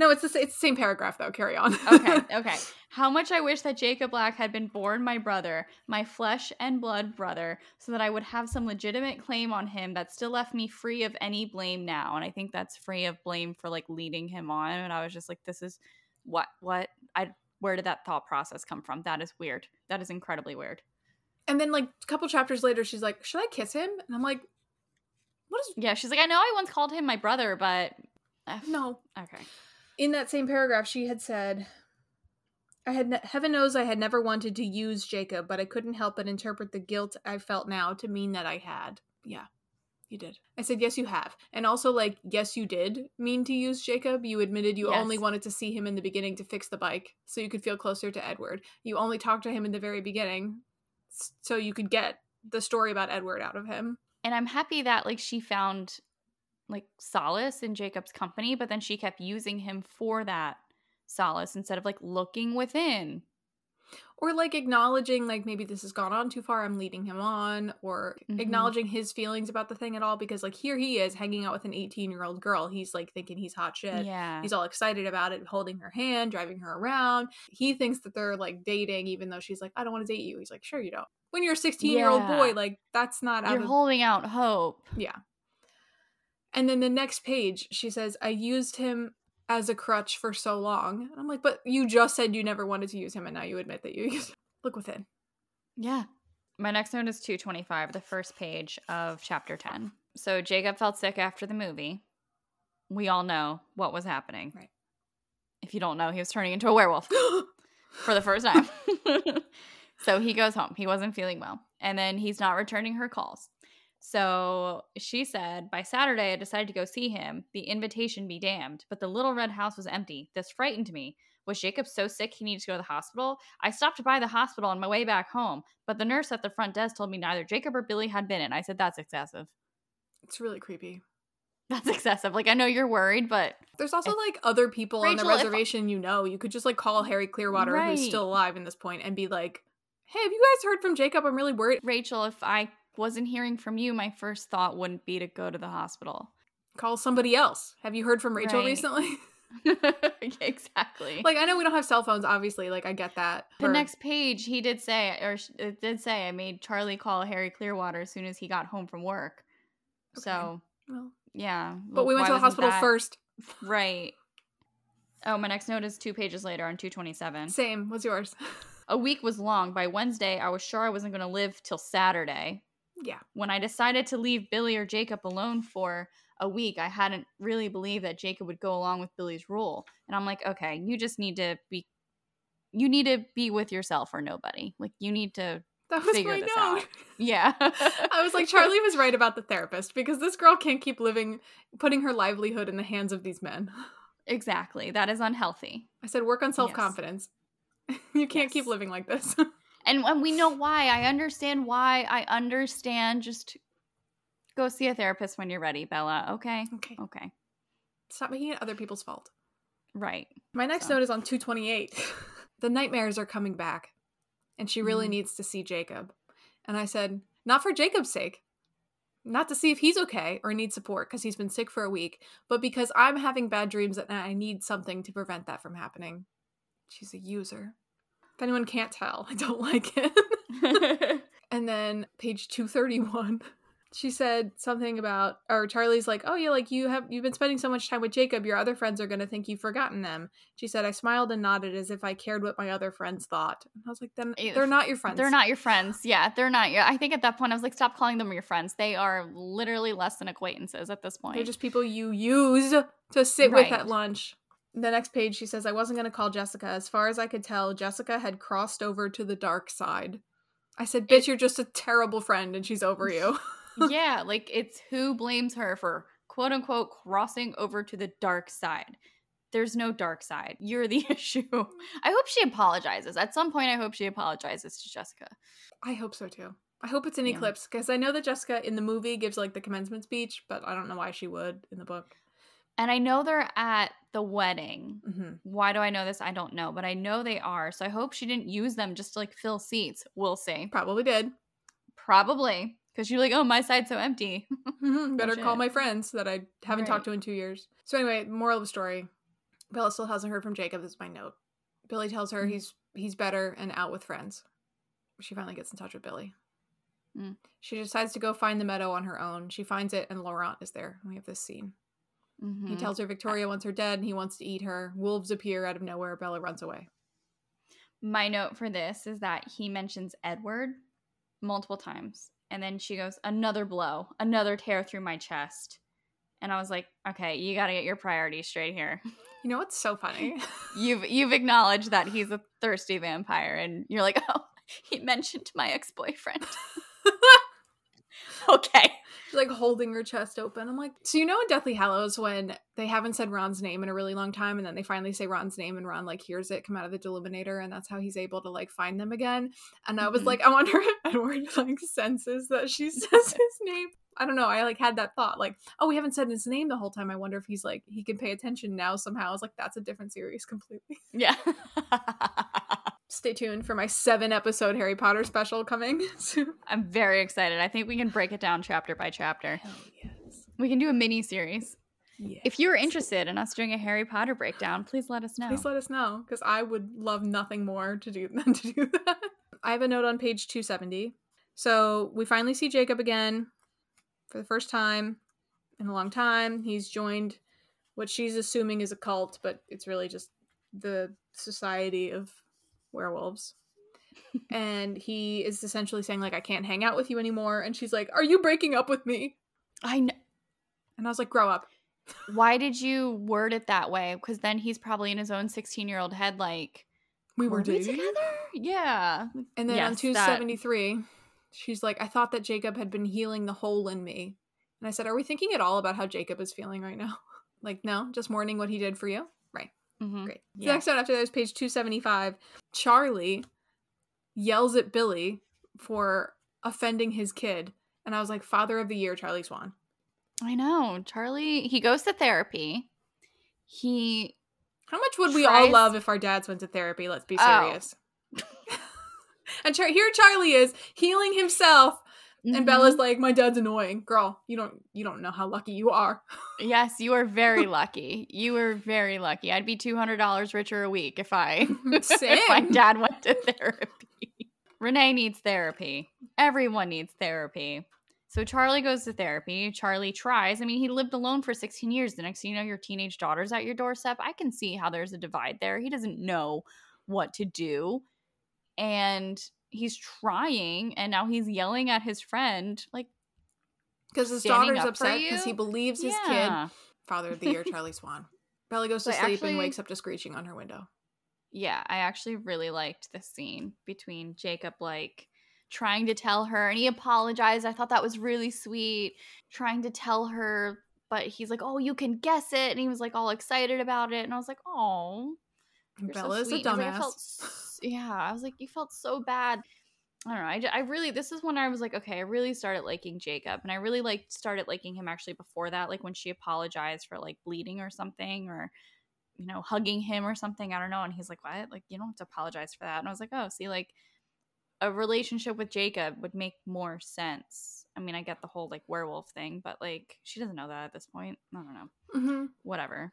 No, it's the, it's the same paragraph though. Carry on. Okay, okay. How much I wish that Jacob Black had been born my brother, my flesh and blood brother, so that I would have some legitimate claim on him that still left me free of any blame now. And I think that's free of blame for like leading him on. And I was just like, this is what, what, I, where did that thought process come from? That is weird. That is incredibly weird. and then like a couple chapters later, she's like, "Should I kiss him?" And I'm like, "What is Yeah, she's like, I know I once called him my brother, but no?" Okay. In that same paragraph, she had said. I had ne- heaven knows I had never wanted to use Jacob, but I couldn't help but interpret the guilt I felt now to mean that I had. Yeah, you did. I said, yes, you have. And also, like, yes, you did mean to use Jacob. You admitted you only wanted to see him in the beginning to fix the bike so you could feel closer to Edward. You only talked to him in the very beginning so you could get the story about Edward out of him. And I'm happy that like she found like solace in Jacob's company, but then she kept using him for that solace instead of like looking within. Or like acknowledging like maybe this has gone on too far, I'm leading him on, or Mhm. acknowledging his feelings about the thing at all because like here he is hanging out with an 18 year old girl. He's like thinking he's hot shit. Yeah. He's all excited about it, holding her hand, driving her around. He thinks that they're like dating, even though she's like, I don't want to date you. He's like, sure you don't. When you're a 16 year old boy, like that's not out You're of holding out hope. yeah. And then the next page, she says, I used him as a crutch for so long. And I'm like, but you just said you never wanted to use him, and now you admit that you used him. Look within. Yeah. My next note is 225, the first page of chapter 10. So Jacob felt sick after the movie. We all know what was happening. Right. If you don't know, he was turning into a werewolf for the first time. so he goes home. He wasn't feeling well. And then he's not returning her calls. So she said, by Saturday, I decided to go see him. The invitation be damned. But the little red house was empty. This frightened me. Was Jacob so sick he needed to go to the hospital? I stopped by the hospital on my way back home, but the nurse at the front desk told me neither Jacob or Billy had been in. I said, that's excessive. it's really creepy. That's excessive. Like, I know you're worried, but There's also like other people on the Rachel, if- reservation you know. You could just like call Harry Clearwater, who's still alive in this point, and be like, hey, have you guys heard from Jacob? I'm really worried. Rachel, if I wasn't hearing from you, my first thought wouldn't be to go to the hospital. Call somebody else. Have you heard from Rachel Right. recently? exactly. like, I know we don't have cell phones, obviously. Like, I get that. the next page, he did say, or it uh, did say, I made Charlie call Harry Clearwater as soon as he got home from work. Okay. So, Well, yeah. but we went to the hospital that- first. Right. Oh, my next note is two pages later on 227. Same. What's yours? A week was long. By Wednesday, I was sure I wasn't going to live till Saturday. Yeah. When I decided to leave Billy or Jacob alone for a week, I hadn't really believed that Jacob would go along with Billy's rule. And I'm like, okay, you just need to be you need to be with yourself or nobody. Like you need to That was figure my this note. out. Yeah. I was like, Charlie was right about the therapist because this girl can't keep living, putting her livelihood in the hands of these men. exactly. That is unhealthy. I said, work on self confidence. you can't keep living like this. And we know why. I understand why. I understand. Just go see a therapist when you're ready, Bella. Okay. okay. Okay. Stop making it other people's fault. Right. My next So- note is on 228. the nightmares are coming back, and she really Mhm. needs to see Jacob. And I said, not for Jacob's sake, not to see if he's okay or needs support because he's been sick for a week, but because I'm having bad dreams and I need something to prevent that from happening. She's a user. If anyone can't tell, I don't like it. And then page 231, she said something about or Charlie's like, "Oh, yeah, like you have you've been spending so much time with Jacob, your other friends are going to think you've forgotten them." She said, "I smiled and nodded as if I cared what my other friends thought." And I was like, "Then they're not your friends. They're not your friends. Yeah, they're not your. I think at that point I was like, stop calling them your friends. They are literally less than acquaintances at this point. They're just people you use to sit with at lunch." The next page, she says, I wasn't going to call Jessica. As far as I could tell, Jessica had crossed over to the dark side. I said, Bitch, you're just a terrible friend and she's over you. yeah, like it's who blames her for quote unquote crossing over to the dark side. There's no dark side. You're the issue. I hope she apologizes. At some point, I hope she apologizes to Jessica. I hope so too. I hope it's an Yeah. eclipse because I know that Jessica in the movie gives like the commencement speech, but I don't know why she would in the book. And I know they're at the wedding. hmm Why do I know this? I don't know, but I know they are. So I hope she didn't use them just to like fill seats. We'll see. Probably did. Probably. Because you're like, oh, my side's so empty. Mhm, Better call my friends that I haven't talked to in two years. So anyway, moral of the story: Bella still hasn't heard from Jacob. This is my note. Billy tells her Mhm. he's he's better and out with friends. She finally gets in touch with Billy. Mm. She decides to go find the meadow on her own. She finds it, and Laurent is there. We have this scene. He Mhm. tells her Victoria wants her dead, and he wants to eat her. Wolves appear out of nowhere. Bella runs away. My note for this is that he mentions Edward multiple times. And then she goes, another blow, another tear through my chest. And I was like, okay, you got to get your priorities straight here. You know what's so funny? You've you've acknowledged that he's a thirsty vampire, and you're like, oh, he mentioned my ex boyfriend. okay. Like holding her chest open. I'm like, so you know in Deathly Hallows when they haven't said Ron's name in a really long time, and then they finally say Ron's name, and Ron like hears it come out of the Deluminator, and that's how he's able to like find them again. And I was Mhm. like, I wonder if Edward like senses that she says his name. I don't know. I like had that thought, like, oh, we haven't said his name the whole time. I wonder if he's like he can pay attention now somehow. I was like, that's a different series completely. Yeah. Stay tuned for my seven episode Harry Potter special coming soon. I'm very excited. I think we can break it down chapter by chapter. Hell yes. We can do a mini series. yes. If you're interested in us doing a Harry Potter breakdown, please let us know. Please let us know because I would love nothing more to do than to do that. I have a note on page 270. So we finally see Jacob again for the first time in a long time. He's joined what she's assuming is a cult, but it's really just the society of werewolves. and he is essentially saying like I can't hang out with you anymore and she's like, "Are you breaking up with me?" I know. And I was like, "Grow up." Why did you word it that way? Because then he's probably in his own 16 year old head, like, We were, were we together? Yeah. And then on Yes, that- 273, she's like, I thought that Jacob had been healing the hole in me. And I said, Are we thinking at all about how Jacob is feeling right now? like, no, just mourning what he did for you? Mhm. Great. The next note after that is page 275. Charlie yells at Billy for offending his kid. And I was like, Father of the Year, Charlie Swan. I know. Charlie, he goes to therapy. He, How much would we all love if our dads went to therapy? Let's be Oh. serious. and Char- here Charlie is healing himself And Mhm. Bella's like, my dad's annoying. Girl, you don't you don't know how lucky you are. yes, you are very lucky. You are very lucky. I'd be $200 richer a week if I, if my dad went to therapy. Renee needs therapy. Everyone needs therapy. So Charlie goes to therapy. Charlie tries. I mean, he lived alone for 16 years. The next thing you know, your teenage daughter's at your doorstep. I can see how there's a divide there. He doesn't know what to do. And he's trying, and now he's yelling at his friend. Like, Because his daughter's up upset because he believes his yeah. kid. Father of the year, Charlie Swan. Bella goes to But sleep actually- and wakes up to screeching on her window. Yeah, I actually really liked this scene between Jacob, like, trying to tell her, and he apologized. I thought that was really sweet. Trying to tell her, but he's like, oh, you can guess it. And he was, like, all excited about it. And I was like, oh. So Bella's sweet. a And I was like, I dumbass. Yeah, I was like, you felt so bad. I don't know. I, ju- I really, this is when I was like, okay, I really started liking Jacob. And I really like started liking him actually before that, like when she apologized for like bleeding or something or, you know, hugging him or something. I don't know. And he's like, what? Like, you don't have to apologize for that. And I was like, oh, see, like a relationship with Jacob would make more sense. I mean, I get the whole like werewolf thing, but like she doesn't know that at this point. I don't know. hmm Whatever.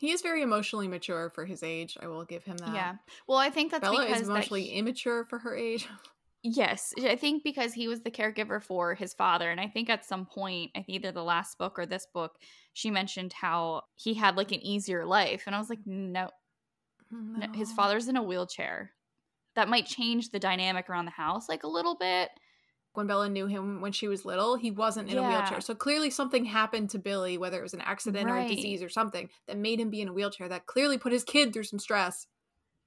He is very emotionally mature for his age. I will give him that. Yeah. Well, I think that's Bella because is emotionally he- immature for her age. Yes, I think because he was the caregiver for his father, and I think at some point, I think either the last book or this book, she mentioned how he had like an easier life, and I was like, no, no his father's in a wheelchair. That might change the dynamic around the house like a little bit. When Bella knew him when she was little, he wasn't in a wheelchair. So clearly something happened to Billy, whether it was an accident or a disease or something, that made him be in a wheelchair. That clearly put his kid through some stress.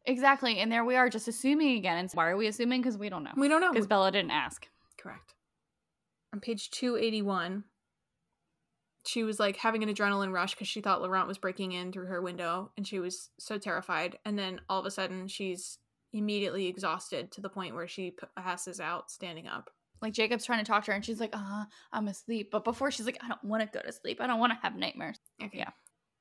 Exactly, and there we are, just assuming again. And why are we assuming? Because we don't know. We don't know. Because Bella didn't ask. Correct. On page 281, she was like having an adrenaline rush because she thought Laurent was breaking in through her window and she was so terrified. And then all of a sudden, she's immediately exhausted to the point where she passes out standing up. Like Jacob's trying to talk to her, and she's like, "Uh, I'm asleep." But before she's like, "I don't want to go to sleep. I don't want to have nightmares." Okay. Yeah.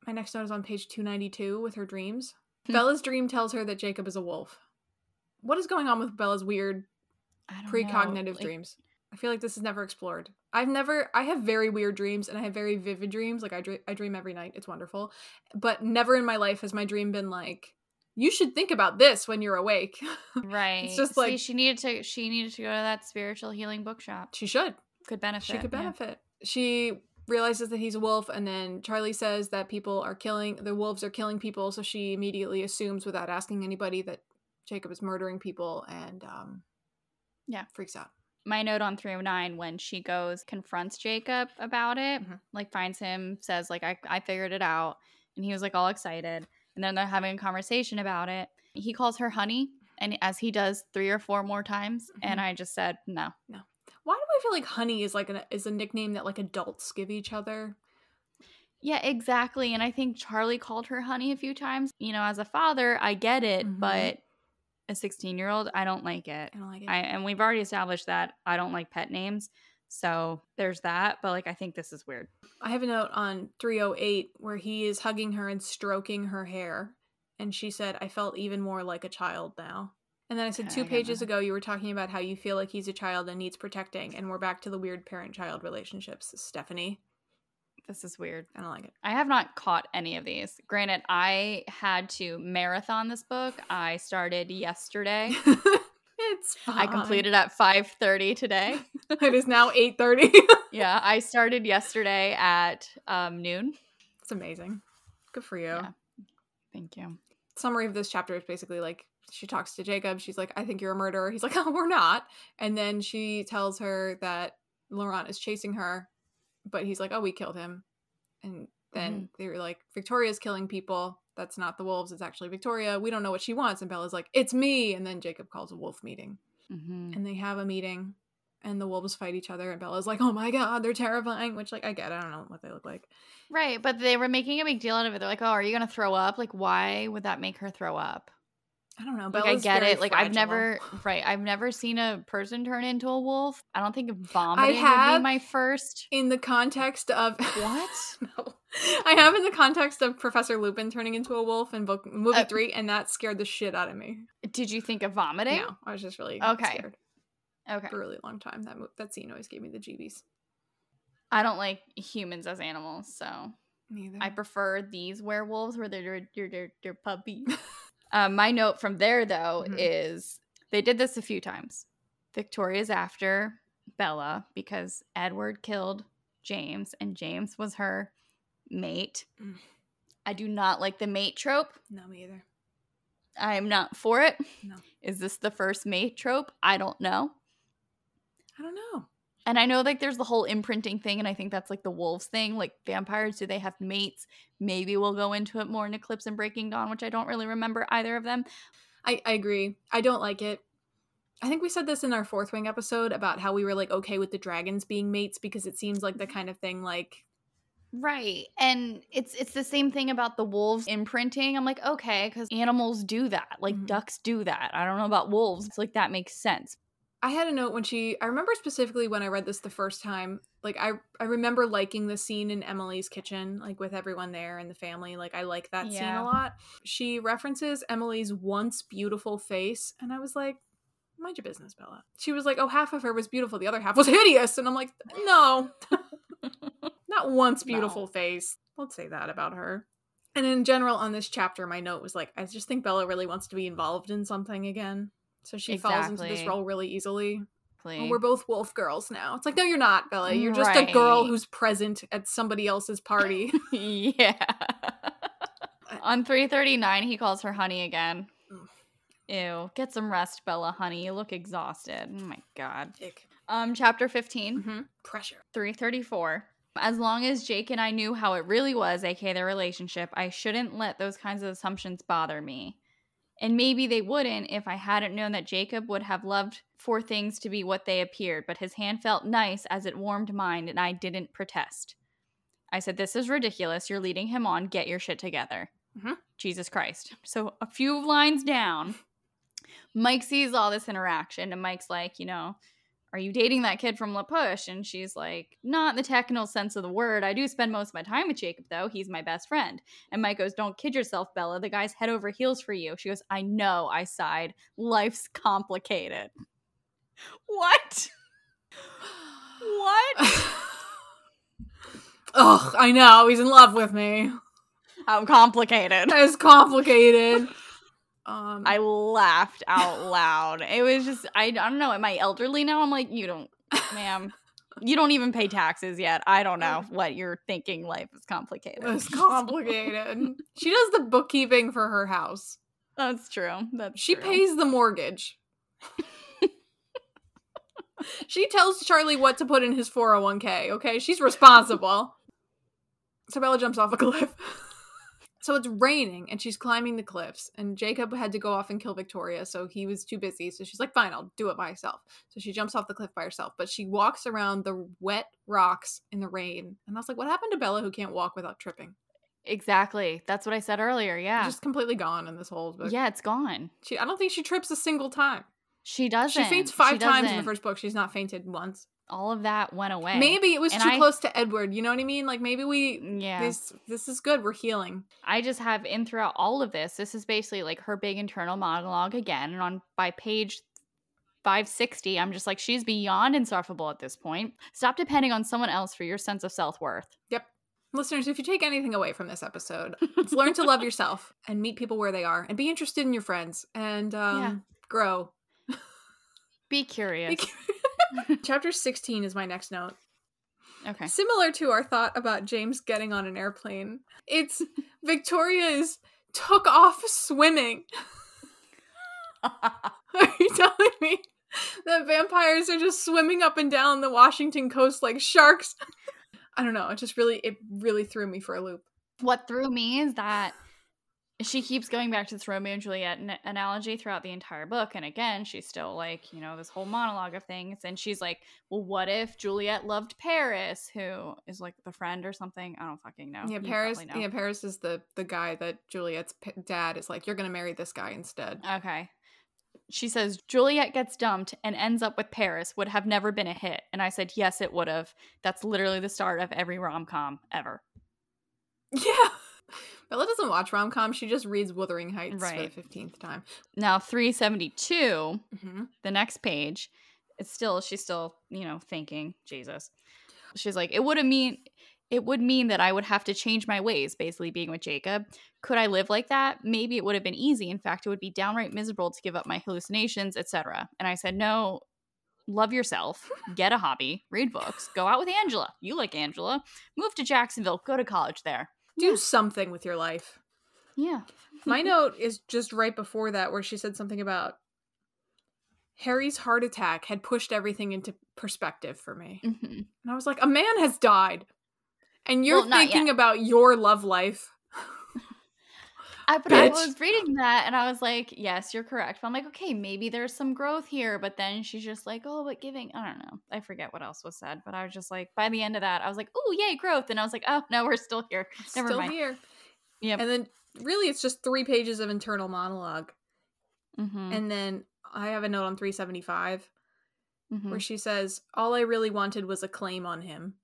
My next note is on page 292 with her dreams. Hmm. Bella's dream tells her that Jacob is a wolf. What is going on with Bella's weird I don't know, precognitive like- dreams? I feel like this is never explored. I've never I have very weird dreams and I have very vivid dreams. Like I dream I dream every night. It's wonderful. But never in my life has my dream been like you should think about this when you're awake. Right. just See, like- she needed to she needed to go to that spiritual healing bookshop. she should. Could benefit. She could yeah. benefit. She realizes that he's a wolf and then Charlie says that people are killing the wolves are killing people, so she immediately assumes without asking anybody that Jacob is murdering people and um Yeah. freaks out. My note on 309 when she goes confronts Jacob about it, Mhm. like finds him, says like I I figured it out, and he was like all excited, and then they're having a conversation about it. He calls her honey, and as he does three or four more times, and Mhm. I just said no. No. Why do I feel like honey is like an is a nickname that like adults give each other? Yeah, exactly. And I think Charlie called her honey a few times. You know, as a father, I get it, Mhm. but a 16 year old, I don't like it. I don't like it. I and we've already established that I don't like pet names. So there's that. But like, I think this is weird. I have a note on 308 where he is hugging her and stroking her hair. And she said, I felt even more like a child now. And then I said, two I pages ago, you were talking about how you feel like he's a child and needs protecting. And we're back to the weird parent child relationships. Stephenie, This is weird. I don't like it. I have not caught any of these. Granted, I had to marathon this book. I started yesterday. it's fine. I completed at 5:30 today. it is now 8.30. yeah, I started yesterday at um, noon. it's amazing. Good for you. Yeah. Thank you. summary of this chapter is basically like she talks to Jacob. She's like, I think you're a murderer. He's like, Oh, we're not. And then she tells her that Laurent is chasing her, but he's like, Oh, we killed him. And then they were like, Victoria's killing people. That's not the wolves. It's actually Victoria. We don't know what she wants. And Bella's like, It's me. And then Jacob calls a wolf meeting. hmm And they have a meeting. And the wolves fight each other. And Bella's like, Oh my God, they're terrifying. Which, like, I get. I don't know what they look like. Right, but they were making a big deal out of it. They're like, "Oh, are you gonna throw up? Like, why would that make her throw up?" I don't know. Like, Bella's I get it. Like, I've never, right, I've never seen a person turn into a wolf. I don't think vomiting would have- be my first. in the context of What? no, I have in the context of Professor Lupin turning into a wolf in book movie Uh, three, and that scared the shit out of me. Did you think of vomiting? No, I was just really Okay. scared Okay. for a really long time. That mo- that scene always gave me the jeebies. I don't like humans as animals, so Neither. I prefer these werewolves where they're they're they're, they're puppies. um, my note from there though Mhm. is they did this a few times. Victoria's after Bella because Edward killed James and James was her mate. Mm. I do not like the mate trope. no, me either. I am not for it. No. Is this the first mate trope? I don't know. I don't know. And I know like there's the whole imprinting thing, and I think that's like the wolves thing. Like vampires, do they have mates? Maybe we'll go into it more in Eclipse and Breaking Dawn, which I don't really remember either of them. I, I agree. I don't like it. I think we said this in our fourth wing episode about how we were like okay with the dragons being mates because it seems like the kind of thing like Right. And it's it's the same thing about the wolves imprinting. I'm like, okay, because animals do that. Like Mhm. ducks do that. I don't know about wolves. It's like that makes sense. I had a note when she I remember specifically when I read this the first time. Like I I remember liking the scene in Emily's kitchen, like with everyone there and the family. Like I like that scene a lot. She references Emily's once beautiful face, and I was like, mind your business, Bella. She was like, Oh, half of her was beautiful, the other half was hideous. And I'm like, No. Not once beautiful No. face. Let's say that about her. And in general, on this chapter, my note was like, I just think Bella really wants to be involved in something again. So she falls into this role really easily. Exactly. Oh, we're both wolf girls now. It's like, no, you're not, Bella. You're just a girl who's present at somebody else's party. yeah. On 339, he calls her honey again. Ew. Get some rest, Bella, honey. You look exhausted. Oh my god. Ick. Um, chapter 15, hmm Pressure. 334. As long as Jake and I knew how it really was, aka their relationship, I shouldn't let those kinds of assumptions bother me. And maybe they wouldn't if I hadn't known that Jacob would have loved for things to be what they appeared, but his hand felt nice as it warmed mine, and I didn't protest. I said, This is ridiculous. You're leading him on. Get your shit together. Mhm. Jesus Christ. So a few lines down, Mike sees all this interaction, and Mike's like, You know, are you dating that kid from La Push? And she's like, not in the technical sense of the word. I do spend most of my time with Jacob, though. He's my best friend. And Mike goes, don't kid yourself, Bella. The guy's head over heels for you. She goes, I know. I sighed. Life's complicated. What? What? Ugh, I know. He's in love with me. I'm complicated. It's complicated. Um, I laughed out loud. It was just, I, I don't know. Am I elderly now? I'm like, you don't, ma'am. You don't even pay taxes yet. I don't know what you're thinking. Life is complicated. it's complicated. she does the bookkeeping for her house. That's true. That's She true. pays the mortgage. she tells Charlie what to put in his 401k, okay? She's responsible. so Bella jumps off a cliff. So it's raining and she's climbing the cliffs and Jacob had to go off and kill Victoria, so he was too busy. So she's like, "Fine, I'll do it by myself." So she jumps off the cliff by herself, but she walks around the wet rocks in the rain. And I was like, "What happened to Bella who can't walk without tripping?" Exactly. That's what I said earlier. Yeah. Just completely gone in this whole book. yeah, it's gone. She I don't think she trips a single time. She doesn't. She faints five She times in the first book. She's not fainted once. All of that went away. Maybe it was And too I- close to Edward. You know what I mean? Like maybe we Yeah. this this is good. We're healing. I just have in throughout all of this, this is basically like her big internal monologue again. And on by page 560, I'm just like, she's beyond insufferable at this point. Stop depending on someone else for your sense of self worth. Yep. Listeners, if you take anything away from this episode, it's learn to love yourself and meet people where they are and be interested in your friends and um, Yeah. grow. Be curious. Chapter 16 is my next note. okay. Similar to our thought about James getting on an airplane, it's Victoria's took off swimming. Are you telling me that vampires are just swimming up and down the Washington coast like sharks? I don't know. It just really, it really threw me for a loop. what threw me is that she keeps going back to this Romeo and Juliet an- analogy throughout the entire book. And again, she's still like, you know, this whole monologue of things. And she's like, well, what if Juliet loved Paris, who is like the friend or something? I don't fucking know. yeah, You Paris. know. Yeah, Paris is the the guy that Juliet's p- dad is like. You're gonna marry this guy instead. Okay. She says Juliet gets dumped and ends up with Paris would have never been a hit. And I said, yes, it would have. That's literally the start of every rom com ever. Yeah. Bella doesn't watch rom com. She just reads Wuthering Heights for the fifteenth time. Now, 372, hmm the next page, it's still, she's still, you know, thinking, Jesus. She's like, it would have mean, it would mean that I would have to change my ways, basically being with Jacob. Could I live like that? Maybe it would have been easy. In fact, it would be downright miserable to give up my hallucinations, etc. And I said, no, love yourself, get a hobby, read books, go out with Angela. You like Angela. Move to Jacksonville, go to college there. Do Yeah. something with your life. Yeah. My note is just right before that, where she said something about Harry's heart attack had pushed everything into perspective for me. hmm And I was like, a man has died. And you're Well, thinking yet. about your love life. I, but I was reading that and I was like, yes, you're correct. But I'm like, okay, maybe there's some growth here. But then she's just like, oh, but giving, I don't know. I forget what else was said. But I was just like, by the end of that, I was like, oh, yay, growth. And I was like, oh, no, we're still here. Never Still mind. here. Yep. And then really it's just three pages of internal monologue. hmm And then I have a note on 375 hmm where she says, All I really wanted was a claim on him.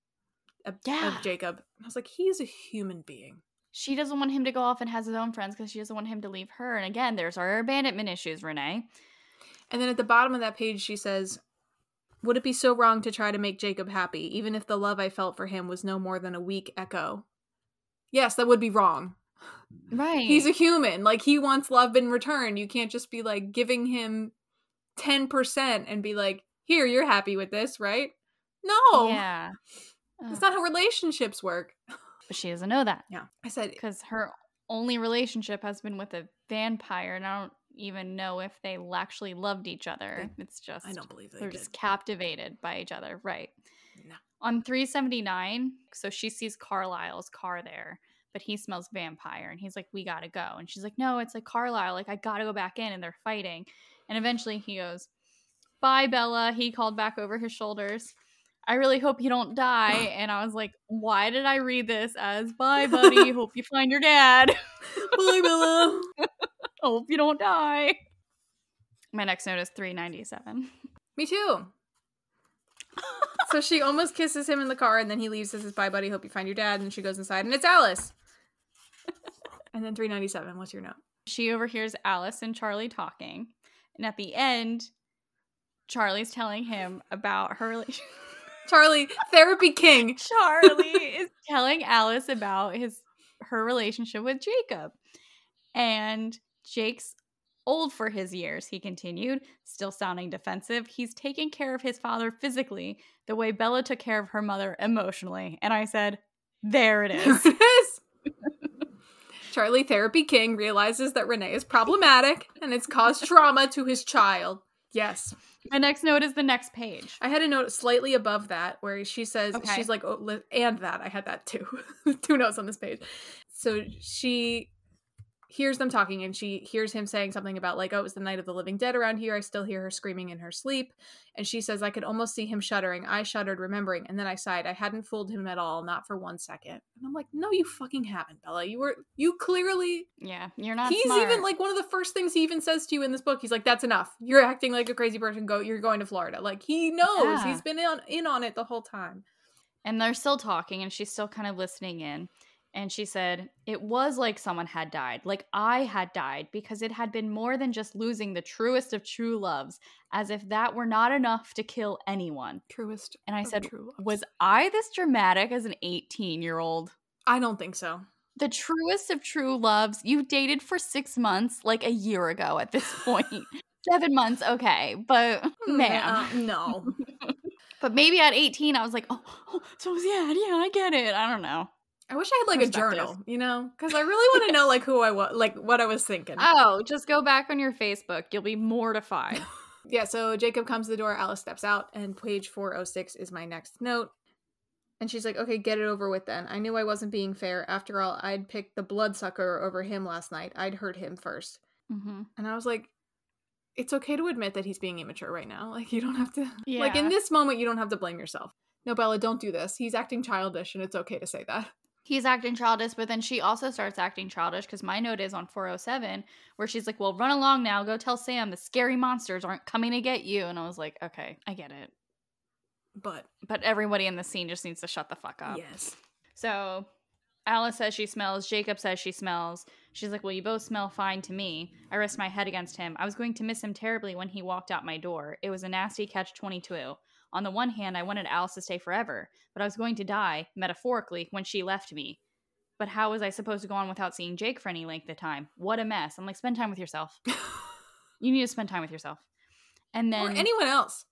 Of, Yeah. of Jacob. And I was like, he is a human being. She doesn't want him to go off and has his own friends because she doesn't want him to leave her. And again, there's our abandonment issues, Renee. And then at the bottom of that page, she says, Would it be so wrong to try to make Jacob happy, even if the love I felt for him was no more than a weak echo? Yes, that would be wrong. Right. He's a human. Like, he wants love in return. You can't just be like giving him 10% and be like, Here, you're happy with this, right? No. Yeah. That's not how relationships work. But she doesn't know that. Yeah. I said, because her only relationship has been with a vampire, and I don't even know if they actually loved each other. It's just I don't believe they they're did. just captivated by each other, right? No. On 379, so she sees Carlisle's car there, but he smells vampire, and he's like, "We gotta go," and she's like, "No, it's like Carlisle. Like I gotta go back in," and they're fighting, and eventually he goes, "Bye, Bella." He called back over his shoulders. I really hope you don't die. And I was like, why did I read this as bye, buddy? Hope you find your dad. Bye, Bella. hope you don't die. My next note is 397. Me too. so she almost kisses him in the car, and then he leaves. Says, "Bye, buddy. Hope you find your dad." And she goes inside, and it's Alice. and then three ninety seven. What's your note? She overhears Alice and Charlie talking. And at the end, Charlie's telling him about her relationship. Charlie, therapy king. Charlie is telling Alice about his her relationship with Jacob. And Jake's old for his years, he continued, still sounding defensive. He's taking care of his father physically the way Bella took care of her mother emotionally. And I said, There it is. It is. Charlie, therapy king, realizes that Renee is problematic and it's caused trauma to his child. Yes. My next note is the next page. I had a note slightly above that where she says, Okay. she's like, oh, li- and that. I had that too. Two notes on this page. So she hears them talking and she hears him saying something about like oh it was the night of the living dead around here. I still hear her screaming in her sleep. And she says i could almost see him shuddering. I shuddered remembering. And then i sighed. I hadn't fooled him at all not for one second. And i'm like no you fucking haven't bella. You were you clearly Yeah, you're not. he's smart. even like one of the first things he even says to you in this book he's like that's enough. You're acting like a crazy person. Go you're going to florida. Like he knows. Yeah. he's been in, in on it the whole time. And they're still talking, and she's still kind of listening in. And she said, It was like someone had died, like I had died, because it had been more than just losing the truest of true loves, as if that were not enough to kill anyone. truest And I said. Was I this dramatic as an 18 year old? i don't think so The truest of true loves. You dated for six months, like a year ago at this point. Seven months, okay. But mm, man. Nah, uh, no But maybe at 18, I was like, oh, oh so yeah, yeah, I get it. I don't know. I wish I had like a journal, you know, because I really want to know like who I was, like what I was thinking. Oh, just go back on your Facebook. You'll be mortified. yeah, so Jacob comes to the door, Alice steps out, and page 406 is my next note. And she's like, okay, get it over with then. I knew I wasn't being fair. After all, I'd picked the bloodsucker over him last night. I'd hurt him first. hmm And I was like, it's okay to admit that he's being immature right now. Like, you don't have to, yeah. like, in this moment, you don't have to blame yourself. No, Bella, don't do this. He's acting childish, and it's okay to say that. He's acting childish, but then she also starts acting childish because my note is on 407 where she's like, Well, run along now. Go tell Sam the scary monsters aren't coming to get you. And I was like, Okay, I get it. But, But everybody in the scene just needs to shut the fuck up. yes. So Alice says she smells. Jacob says she smells. She's like, Well, you both smell fine to me. I rest my head against him. I was going to miss him terribly when he walked out my door. It was a nasty catch 22. On the one hand, I wanted Alice to stay forever, but I was going to die, metaphorically, when she left me. But how was I supposed to go on without seeing Jake for any length of time? What a mess. I'm like, spend time with yourself. You need to spend time with yourself. And then or anyone else.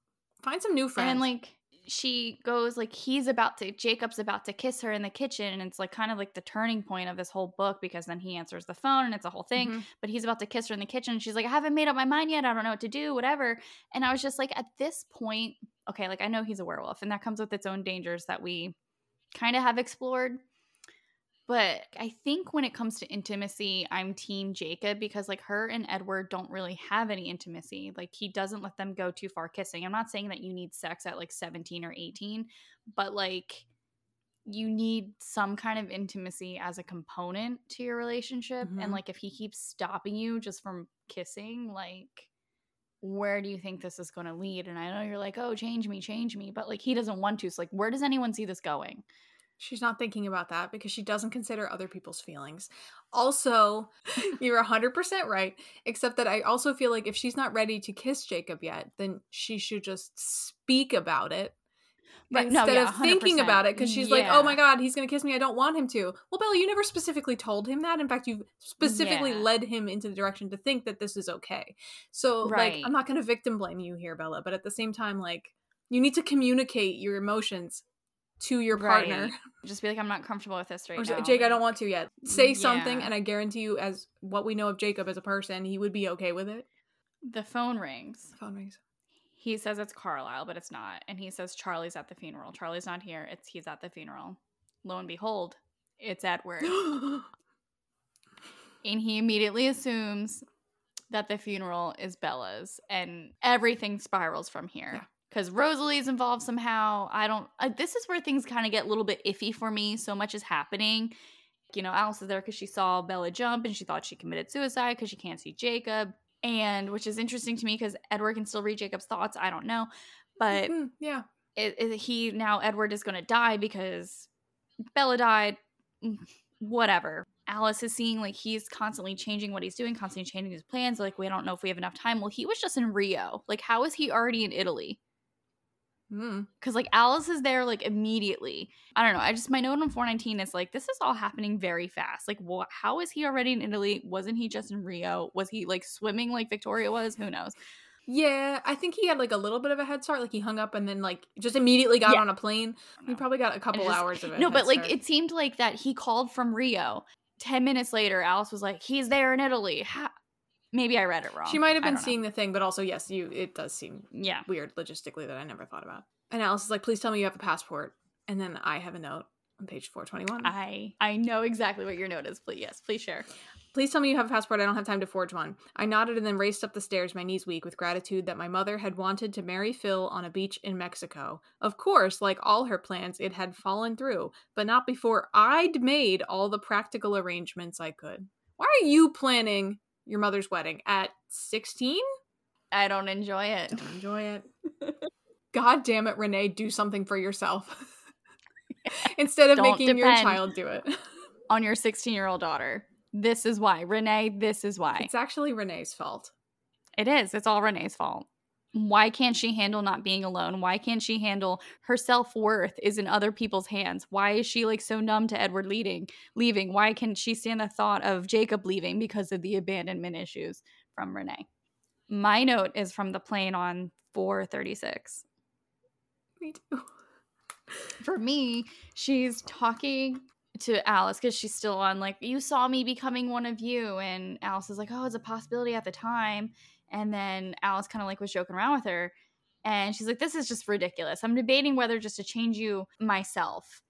Find some new friends. and like she goes like he's about to Jacob's about to kiss her in the kitchen and it's like kind of like the turning point of this whole book because then he answers the phone and it's a whole thing Mhm. but he's about to kiss her in the kitchen and she's like I haven't made up my mind yet. I don't know what to do whatever. And I was just like at this point okay like I know he's a werewolf and that comes with its own dangers that we kind of have explored but I think when it comes to intimacy, I'm team Jacob because like her and Edward don't really have any intimacy. Like he doesn't let them go too far kissing. I'm not saying that you need sex at like 17 or 18, but like you need some kind of intimacy as a component to your relationship. Mhm. And like if he keeps stopping you just from kissing, like where do you think this is going to lead? And I know you're like, oh, change me, change me. But like he doesn't want to. So like, where does anyone see this going? She's not thinking about that because she doesn't consider other people's feelings. Also, you're 100% right, except that I also feel like if she's not ready to kiss Jacob yet, then she should just speak about it. Right, no, Instead yeah, of thinking about it, because she's like, oh my God, he's going to kiss me. I don't want him to. Well, Bella, you never specifically told him that. In fact, you specifically Yeah. led him into the direction to think that this is okay. So, like, I'm not going to victim blame you here, Bella, but at the same time, like, you need to communicate your emotions to your partner. Right. Just be like, I'm not comfortable with this right Or now. Jake, I don't want to yet. Say mm, something, Yeah. and I guarantee you, as what we know of Jacob as a person, he would be okay with it. The phone rings. The phone rings. He says it's Carlisle, but it's not. And he says Charlie's at the funeral. Charlie's not here. It's he's at the funeral. Lo and behold, it's Edward. and he immediately assumes that the funeral is Bella's and everything spirals from Yeah. Because Rosalie's involved somehow. I don't. Uh, this is where things kind of get a little bit iffy for me. So much is happening. You know, Alice is there because she saw Bella jump and she thought she committed suicide because she can't see Jacob. And which is interesting to me because Edward can still read Jacob's thoughts. I don't know. But Hmm, yeah. it, it- he now Edward is going to die because Bella died. Mm, Whatever. Alice is seeing like he's constantly changing what he's doing, constantly changing his plans. Like we don't know if we have enough time. Well, he was just in Rio. Like how is he already in Italy? Mm-hmm. Because like Alice is there like immediately. I don't know. I just my note on 419 is like this is all happening very fast. Like what? How is he already in Italy? Wasn't he just in Rio? Was he like swimming like Victoria was? Who knows? Yeah, I think he had like a little bit of a head start. Like he hung up and then like just immediately got Yeah. on a plane. He probably got a couple just- hours of it. No, but like it seemed like that he called from Rio. Ten minutes later, Alice was like, "He's there in Italy." Ha- Maybe I read it wrong. she might have been don't know. seeing the thing, but also yes, you. It does seem Yeah, weird logistically that I never thought about. And Alice is like, "Please tell me you have a passport." And then I have a note on page four twenty one. I I know exactly what your note is. Please, yes, please share. Please tell me you have a passport. I don't have time to forge one. I nodded and then raced up the stairs, my knees weak with gratitude that my mother had wanted to marry Phil on a beach in Mexico. Of course, like all her plans, it had fallen through, but not before I'd made all the practical arrangements I could. Why are you planning your mother's wedding at 16? I don't enjoy it. Don't enjoy it. God damn it, Renee, do something for yourself. Instead of Don't making your child do it. On your 16 year old daughter. This is why. Renee, this is why. It's actually Renee's fault. It is. It's all Renee's fault. Why can't she handle not being alone? Why can't she handle her self worth is in other people's hands? Why is she like so numb to Edward leading, leaving? Why can she stand the thought of Jacob leaving because of the abandonment issues from Renee? My note is from the plane on 436. Me too. For me, she's talking to Alice because she's still on like you saw me becoming one of you and Alice is like oh it's a possibility at the time and then Alice kind of like was joking around with her and she's like this is just ridiculous. I'm debating whether just to change you myself.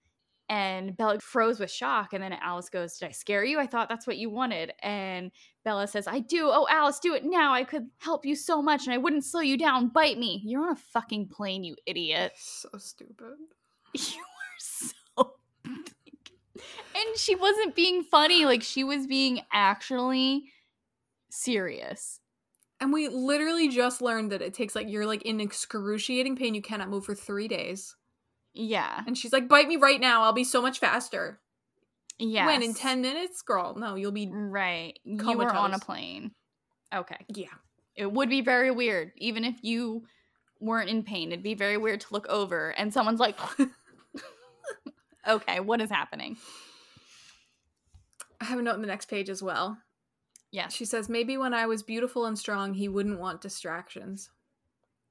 And Bella froze with shock and then Alice goes did I scare you? I thought that's what you wanted. And Bella says I do. Oh Alice do it now. I could help you so much and I wouldn't slow you down. Bite me. You're on a fucking plane you idiot. So stupid. you are so and she wasn't being funny. Like she was being actually serious And we literally just learned that it takes like you're like in excruciating pain. You cannot move for three days. yeah And she's like, bite me right now. I'll be so much faster. yeah When in 10 minutes? Girl, no, you'll be. right you were on a plane okay Yeah. it would be very weird even if you weren't in pain it'd be very weird to look over and someone's like okay what is happening I have a note on the next page as well. Yes She says, maybe when I was beautiful and strong, he wouldn't want distractions.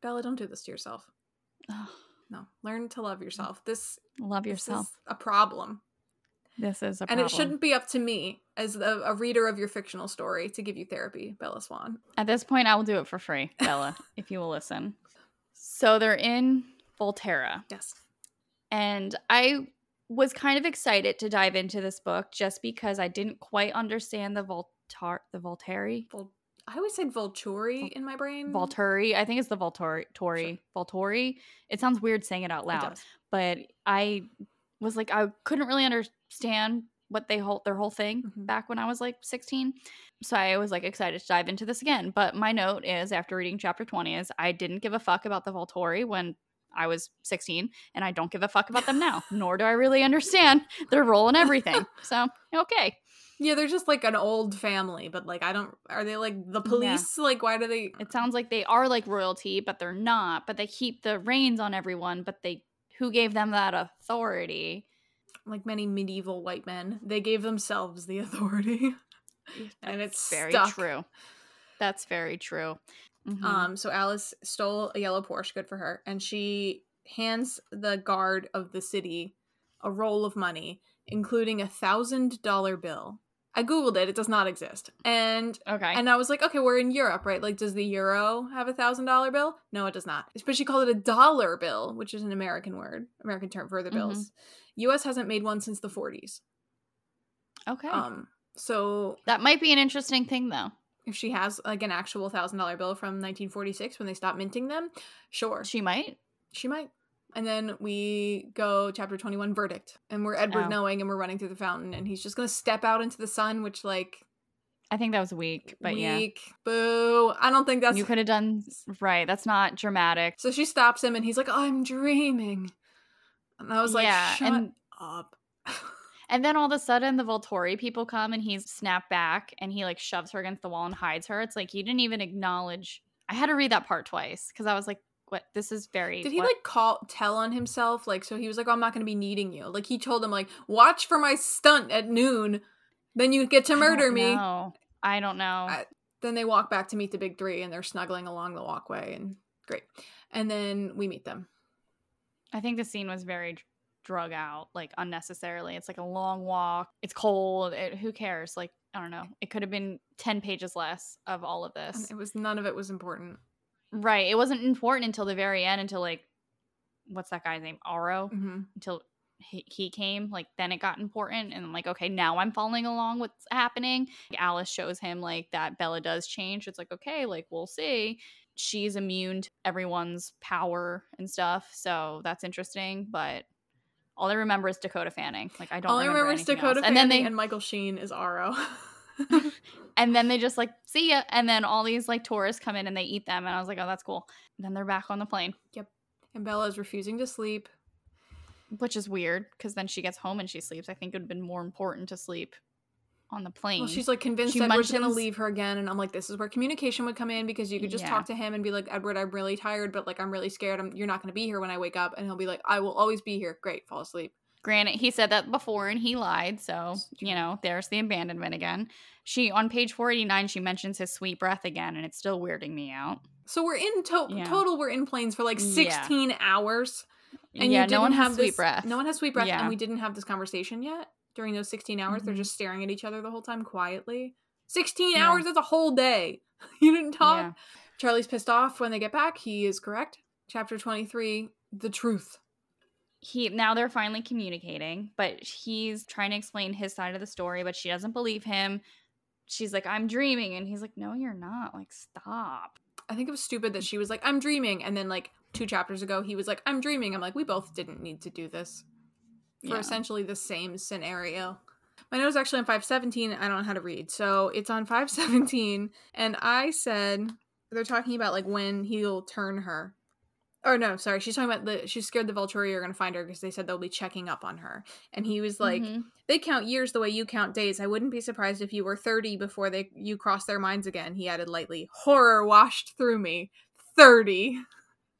Bella, don't do this to yourself. No, learn to love yourself. This, love this yourself is a problem. this is a problem. and it shouldn't be up to me as a, a reader of your fictional story to give you therapy, Bella Swan. At this point, I will do it for free, Bella, if you will listen. So they're in Volterra, Yes. and I was kind of excited to dive into this book just because I didn't quite understand the Voltar the Volteri Vol- I always said Volturi in my brain. Volturi. I think it's the Volturi. Tori Volturi. It sounds weird saying it out It loud, does. but I was like I couldn't really understand what they whole their whole thing Mhm. back when I was like 16. So I was like excited to dive into this again. But my note is after reading chapter 20 is I didn't give a fuck about the Volturi when I was 16 and I don't give a fuck about them now. Nor do I really understand their role in everything. So, okay. Yeah, they're just like an old family, but like I don't. Are they like the police? Like, why do they? It sounds like they are like royalty, but they're not. But they keep the reins on everyone, but they who gave them that authority? Like many medieval white men, they gave themselves the authority. And it's very stuck. true. That's very true. Mhm. Um, so Alice stole a yellow Porsche, good for her, and she hands the guard of the city a roll of money, including a thousand dollar bill. I googled it; it does not exist. And okay. and I was like, okay, we're in Europe, right? Like, does the euro have a thousand dollar bill? No, it does not. But she called it a dollar bill, which is an American word, American term for the Mhm. bills. U.S. hasn't made one since the 40s. okay. Um, so that might be an interesting thing though. If she has like an actual thousand dollar bill from 1946 when they stopped minting them, sure, She might. She might. And then we go chapter 21 verdict. And we're Edward Oh. knowing and we're running through the fountain and he's just going to step out into the sun, which like I think that was weak, but yeah. weak. Boo. I don't think that's You could have done right. That's not dramatic. So she stops him and he's like, "I'm dreaming." And I was like, Yeah, "Shut and- up." And then all of a sudden the Volturi people come and he's snapped back and he like shoves her against the wall and hides her. It's like you didn't even acknowledge. I had to read that part twice because I was like, what? This is very. Did he what- like call tell on himself? Like so he was like, oh, "I'm not going to be needing you." Like he told him like, "Watch for my stunt at noon. Then you get to I murder me." know. I don't know. I- Then they walk back to meet the big 3 and they're snuggling along the walkway and great. And then we meet them. I think the scene was very drug out, like unnecessarily. It's like a long walk. It's cold. It, who cares? Like I don't know. It could have been ten pages less of all of And this. it was none of it was important. Right. It wasn't important until the very end. Until like, what's that guy's name? Aro. hmm Until he, he came, like then it got important, and I'm like, okay, now I'm following along what's happening. Alice shows him like that Bella does change. It's like okay, like we'll see. She's immune to everyone's power and stuff, so that's interesting. But all I remember is Dakota Fanning. Like I don't. All I remember, remember is Dakota else. Fanning and then they and Michael Sheen is Aro. and then they just like see ya, and then all these like tourists come in and they eat them, and I was like, oh, that's cool. And then they're back on the plane, Yep. and Bella is refusing to sleep. which is weird because then she gets home and she sleeps. I think it would have been more important to sleep on the plane. Well, she's like convinced She Edward's gonna leave her again, and I'm like, this is where communication would come in because you could just Yeah. talk to him and be like, Edward, I'm really tired, but like I'm really scared. I'm, you're not gonna be here when I wake up, and he'll be like, I will always be here. Great, fall asleep. Granted, he said that before and he lied, so you know, there's the abandonment again. She on page 489, she mentions his sweet breath again, and it's still weirding me out. So we're in to- Yeah. total. We're in planes for like Yeah. 16 hours, and yeah, you no one didn't has have sweet this- breath. No one has sweet breath, Yeah. and we didn't have this conversation yet during those 16 hours. They're Mhm. just staring at each other the whole time quietly. 16 Yeah. hours. That's a whole day. you didn't talk. Yeah. Charlie's pissed off when they get back. He is correct. Chapter 23 The Truth. He now they're finally communicating, but he's trying to explain his side of the story, but she doesn't believe him. She's like, "I'm dreaming," and he's like, "No, you're not. Like, stop." I think it was stupid that she was like, I'm dreaming. And then, like, two chapters ago, he was like, I'm dreaming. I'm like, we both didn't need to do this for Yeah. essentially the same scenario. My note is actually on 517. I don't know how to read. So it's on 517. And I said, they're talking about like when he'll turn her. Or no, sorry. She's talking about the, she's scared the Volturi are going to find her because they said they'll be checking up on her. And he was like, Mhm. they count years the way you count days. I wouldn't be surprised if you were 30 before they you crossed their minds again. He added lightly. Horror washed through me. 30.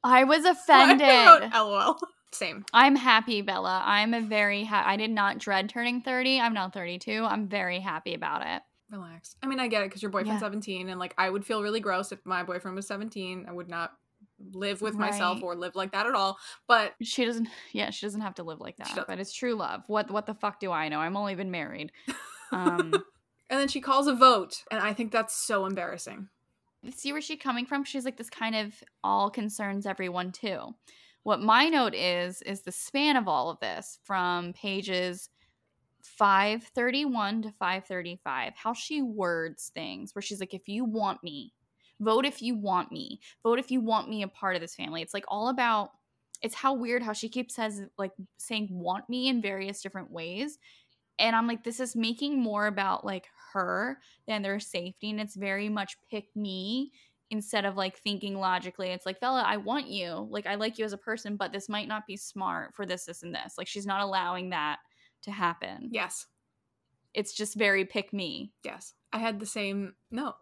I was offended. LOL. Same. I'm happy, Bella. I'm a very ha- I did not dread turning 30. I'm now 32. I'm very happy about it. Relax. I mean, I get it because your boyfriend's Yeah. 17 and like I would feel really gross if my boyfriend was 17. I would not live with myself or live like that at all. But She doesn't yeah, she doesn't have to live like that. But it's true love. What what the fuck do I know? I'm only been married. Um and then she calls a vote and I think that's so embarrassing. see where she's coming from? She's like this kind of all concerns everyone too. What my note is is the span of all of this from pages 531 to 535. How she words things where she's like if you want me, vote if you want me. Vote if you want me a part of this family. It's like all about it's how weird how she keeps says like saying want me in various different ways. And I'm like this is making more about like her than their safety and it's very much pick me instead of like thinking logically it's like bella i want you like i like you as a person but this might not be smart for this this and this like she's not allowing that to happen Yes. it's just very pick me Yes. I had the same no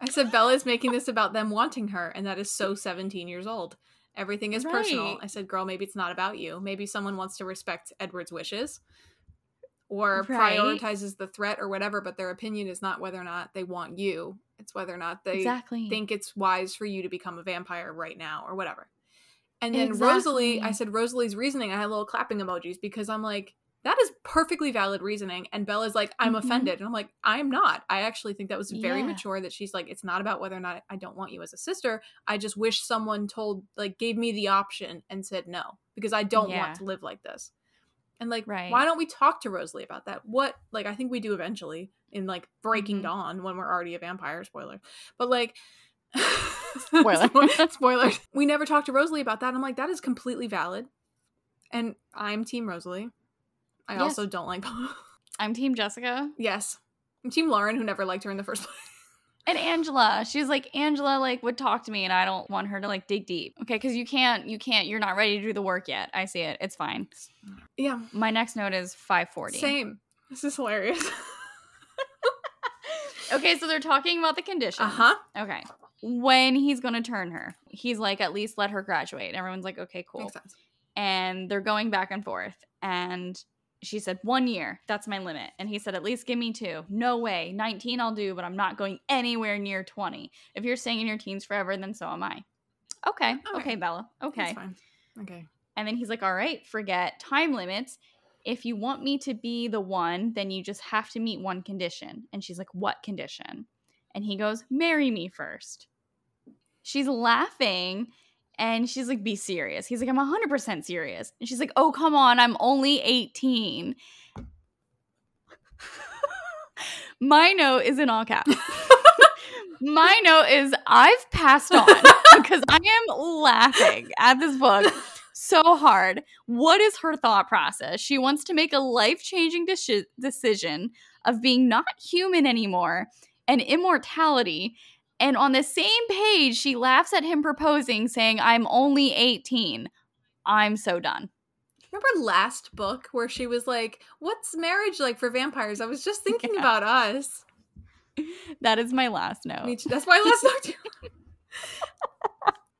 I said Bella's making this about them wanting her, and that is so 17 years old. Everything is personal. I said, girl, maybe it's not about you. Maybe someone wants to respect Edward's wishes or Right. prioritizes the threat or whatever, but their opinion is not whether or not they want you. It's whether or not they exactly think it's wise for you to become a vampire right now or whatever. And then Rosalie, I said Rosalie's reasoning. I had little clapping emojis because I'm like, that is perfectly valid reasoning. And Bella's like, I'm Mhm. offended. And I'm like, I'm not. I actually think that was very Yeah. mature that she's like, it's not about whether or not I don't want you as a sister. I just wish someone told, like, gave me the option and said no because I don't Yeah. want to live like this. And like, Right. why don't we talk to Rosalie about that? What, like, I think we do eventually in like Breaking Mhm. Dawn when we're already a vampire. Spoiler, but like, Spoiler. Spo- spoiler. We never talked to Rosalie about that. I'm like, that is completely valid, and I'm Team Rosalie. I Yes. also don't like. i'm team jessica yes, I'm Team Lauren, who never liked her in the first place. And angela she's like angela like would talk to me and i don't want her to like dig deep okay because you can't you can't you're not ready to do the work yet i see it it's fine yeah, my next note is 540 same. This is hilarious. okay so they're talking about the condition uh huh. Okay. When he's going to turn her, he's like, at least let her graduate. Everyone's like, okay, cool. Makes sense. And they're going back and forth. And she said, one year, that's my limit. And he said, at least give me two. No way. 19 I'll do, but I'm not going anywhere near 20. If you're staying in your teens forever, then so am I. Okay. Okay. Okay, Bella. That's Okay. fine. Okay. And then he's like, all right, forget time limits. If you want me to be the one, then you just have to meet one condition. And she's like, what condition? And he goes, marry me first. She's laughing. And she's like, be serious. He's like, I'm 100% serious. And she's like, oh, come on, I'm only 18. My note is in all caps. My note is I've passed on because I am laughing at this book so hard. What is her thought process? She wants to make a life changing de- decision of being not human anymore and immortality. And on the same page, she laughs at him proposing, saying, I'm only 18. I'm so done. Remember last book where she was like, What's marriage like for vampires? I was just thinking yeah. about us. That is my last note. That's my last note too.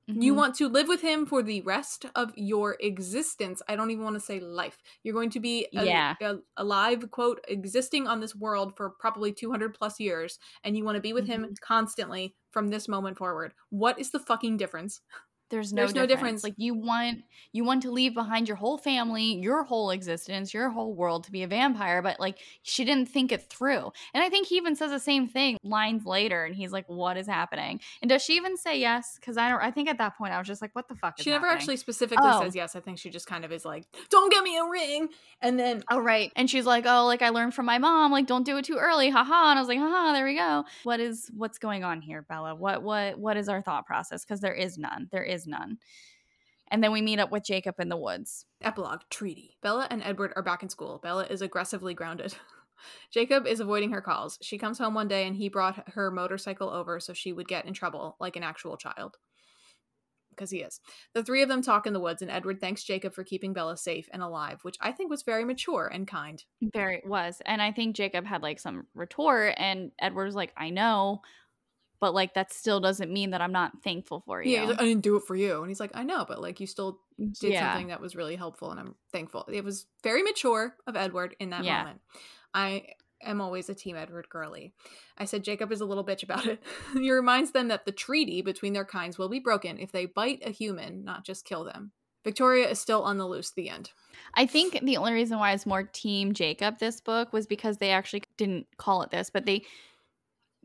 Mm-hmm. You want to live with him for the rest of your existence. I don't even want to say life. You're going to be a, yeah. a, alive, quote, existing on this world for probably 200 plus years, and you want to be with mm-hmm. him constantly from this moment forward. What is the fucking difference? There's no, There's difference. no difference. Like you want you want to leave behind your whole family, your whole existence, your whole world to be a vampire, but like she didn't think it through. And I think he even says the same thing lines later, and he's like, "What is happening?" And does she even say yes? Because I don't. I think at that point I was just like, "What the fuck?" she never happening? actually specifically oh. says yes. I think she just kind of is like, "Don't get me a ring," and then oh right, and she's like, "Oh, like I learned from my mom, like don't do it too early, haha." And I was like, "Haha, there we go." What is what's going on here, Bella? What what what is our thought process? Because there is none. There is none. And then we meet up with Jacob in the woods. Epilogue Treaty. Bella and Edward are back in school. Bella is aggressively grounded. Jacob is avoiding her calls. She comes home one day and he brought her motorcycle over so she would get in trouble like an actual child. Because he is. The three of them talk in the woods, and Edward thanks Jacob for keeping Bella safe and alive, which I think was very mature and kind. Very was. And I think Jacob had like some retort, and Edward was like, I know but like that still doesn't mean that I'm not thankful for you. Yeah, like, I didn't do it for you. And he's like, I know, but like you still did yeah. something that was really helpful and I'm thankful. It was very mature of Edward in that yeah. moment. I am always a team Edward girly. I said Jacob is a little bitch about it. he reminds them that the treaty between their kinds will be broken if they bite a human, not just kill them. Victoria is still on the loose. The end. I think the only reason why it's more Team Jacob this book was because they actually didn't call it this, but they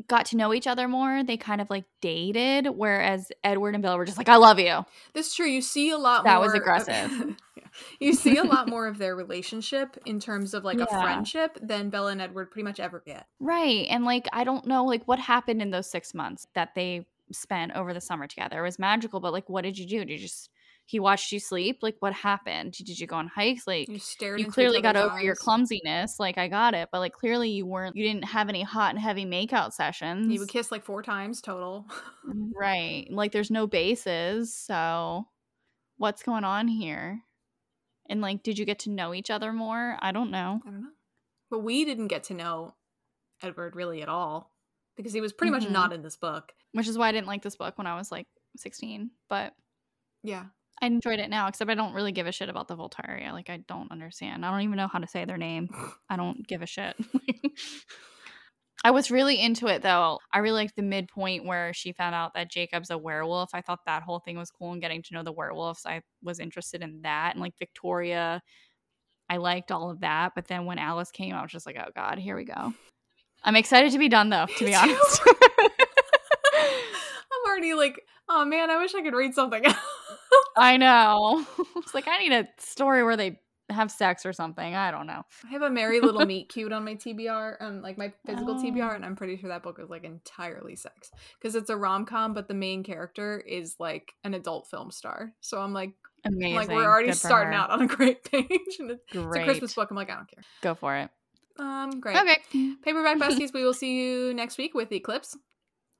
got to know each other more. They kind of like dated, whereas Edward and Bill were just like, "I love you." This is true. You see a lot. That was aggressive. Of, you see a lot more of their relationship in terms of like yeah. a friendship than Bella and Edward pretty much ever get. Right, and like I don't know like what happened in those six months that they spent over the summer together. It was magical, but like, what did you do? Did you just he watched you sleep like what happened? Did you go on hikes? Like you stared you clearly got over eyes. your clumsiness like i got it but like clearly you weren't you didn't have any hot and heavy makeout sessions you would kiss like four times total. Right like there's no bases so what's going on here? And like did you get to know each other more? I don't know. I don't know. But we didn't get to know edward really at all because he was pretty mm-hmm. much not in this book. Which is why i didn't like this book when i was like 16 but yeah I enjoyed it now, except I don't really give a shit about the Volturi. Like I don't understand. I don't even know how to say their name. I don't give a shit. I was really into it though. I really liked the midpoint where she found out that Jacob's a werewolf. I thought that whole thing was cool and getting to know the werewolves. I was interested in that. And like Victoria, I liked all of that. But then when Alice came, I was just like, oh God, here we go. I'm excited to be done though, to be honest. I'm already like, oh man, I wish I could read something else. I know. It's like I need a story where they have sex or something. I don't know. I have a merry little meet cute on my TBR, um, like my physical oh. TBR, and I'm pretty sure that book is like entirely sex because it's a rom com, but the main character is like an adult film star. So I'm like, amazing. Like we're already starting out on a great page, and it's, it's a Christmas book. I'm like, I don't care. Go for it. Um, great. Okay. Paperback besties. we will see you next week with Eclipse.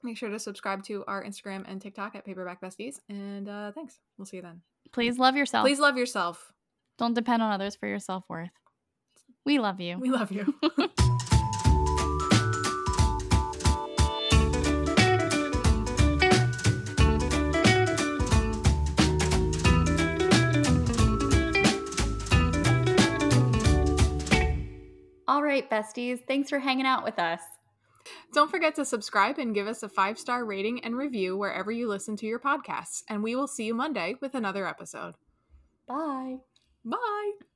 Make sure to subscribe to our Instagram and TikTok at Paperback Besties. And uh, thanks. We'll see you then. Please love yourself. Please love yourself. Don't depend on others for your self worth. We love you. We love you. All right, besties. Thanks for hanging out with us. Don't forget to subscribe and give us a five star rating and review wherever you listen to your podcasts. And we will see you Monday with another episode. Bye. Bye.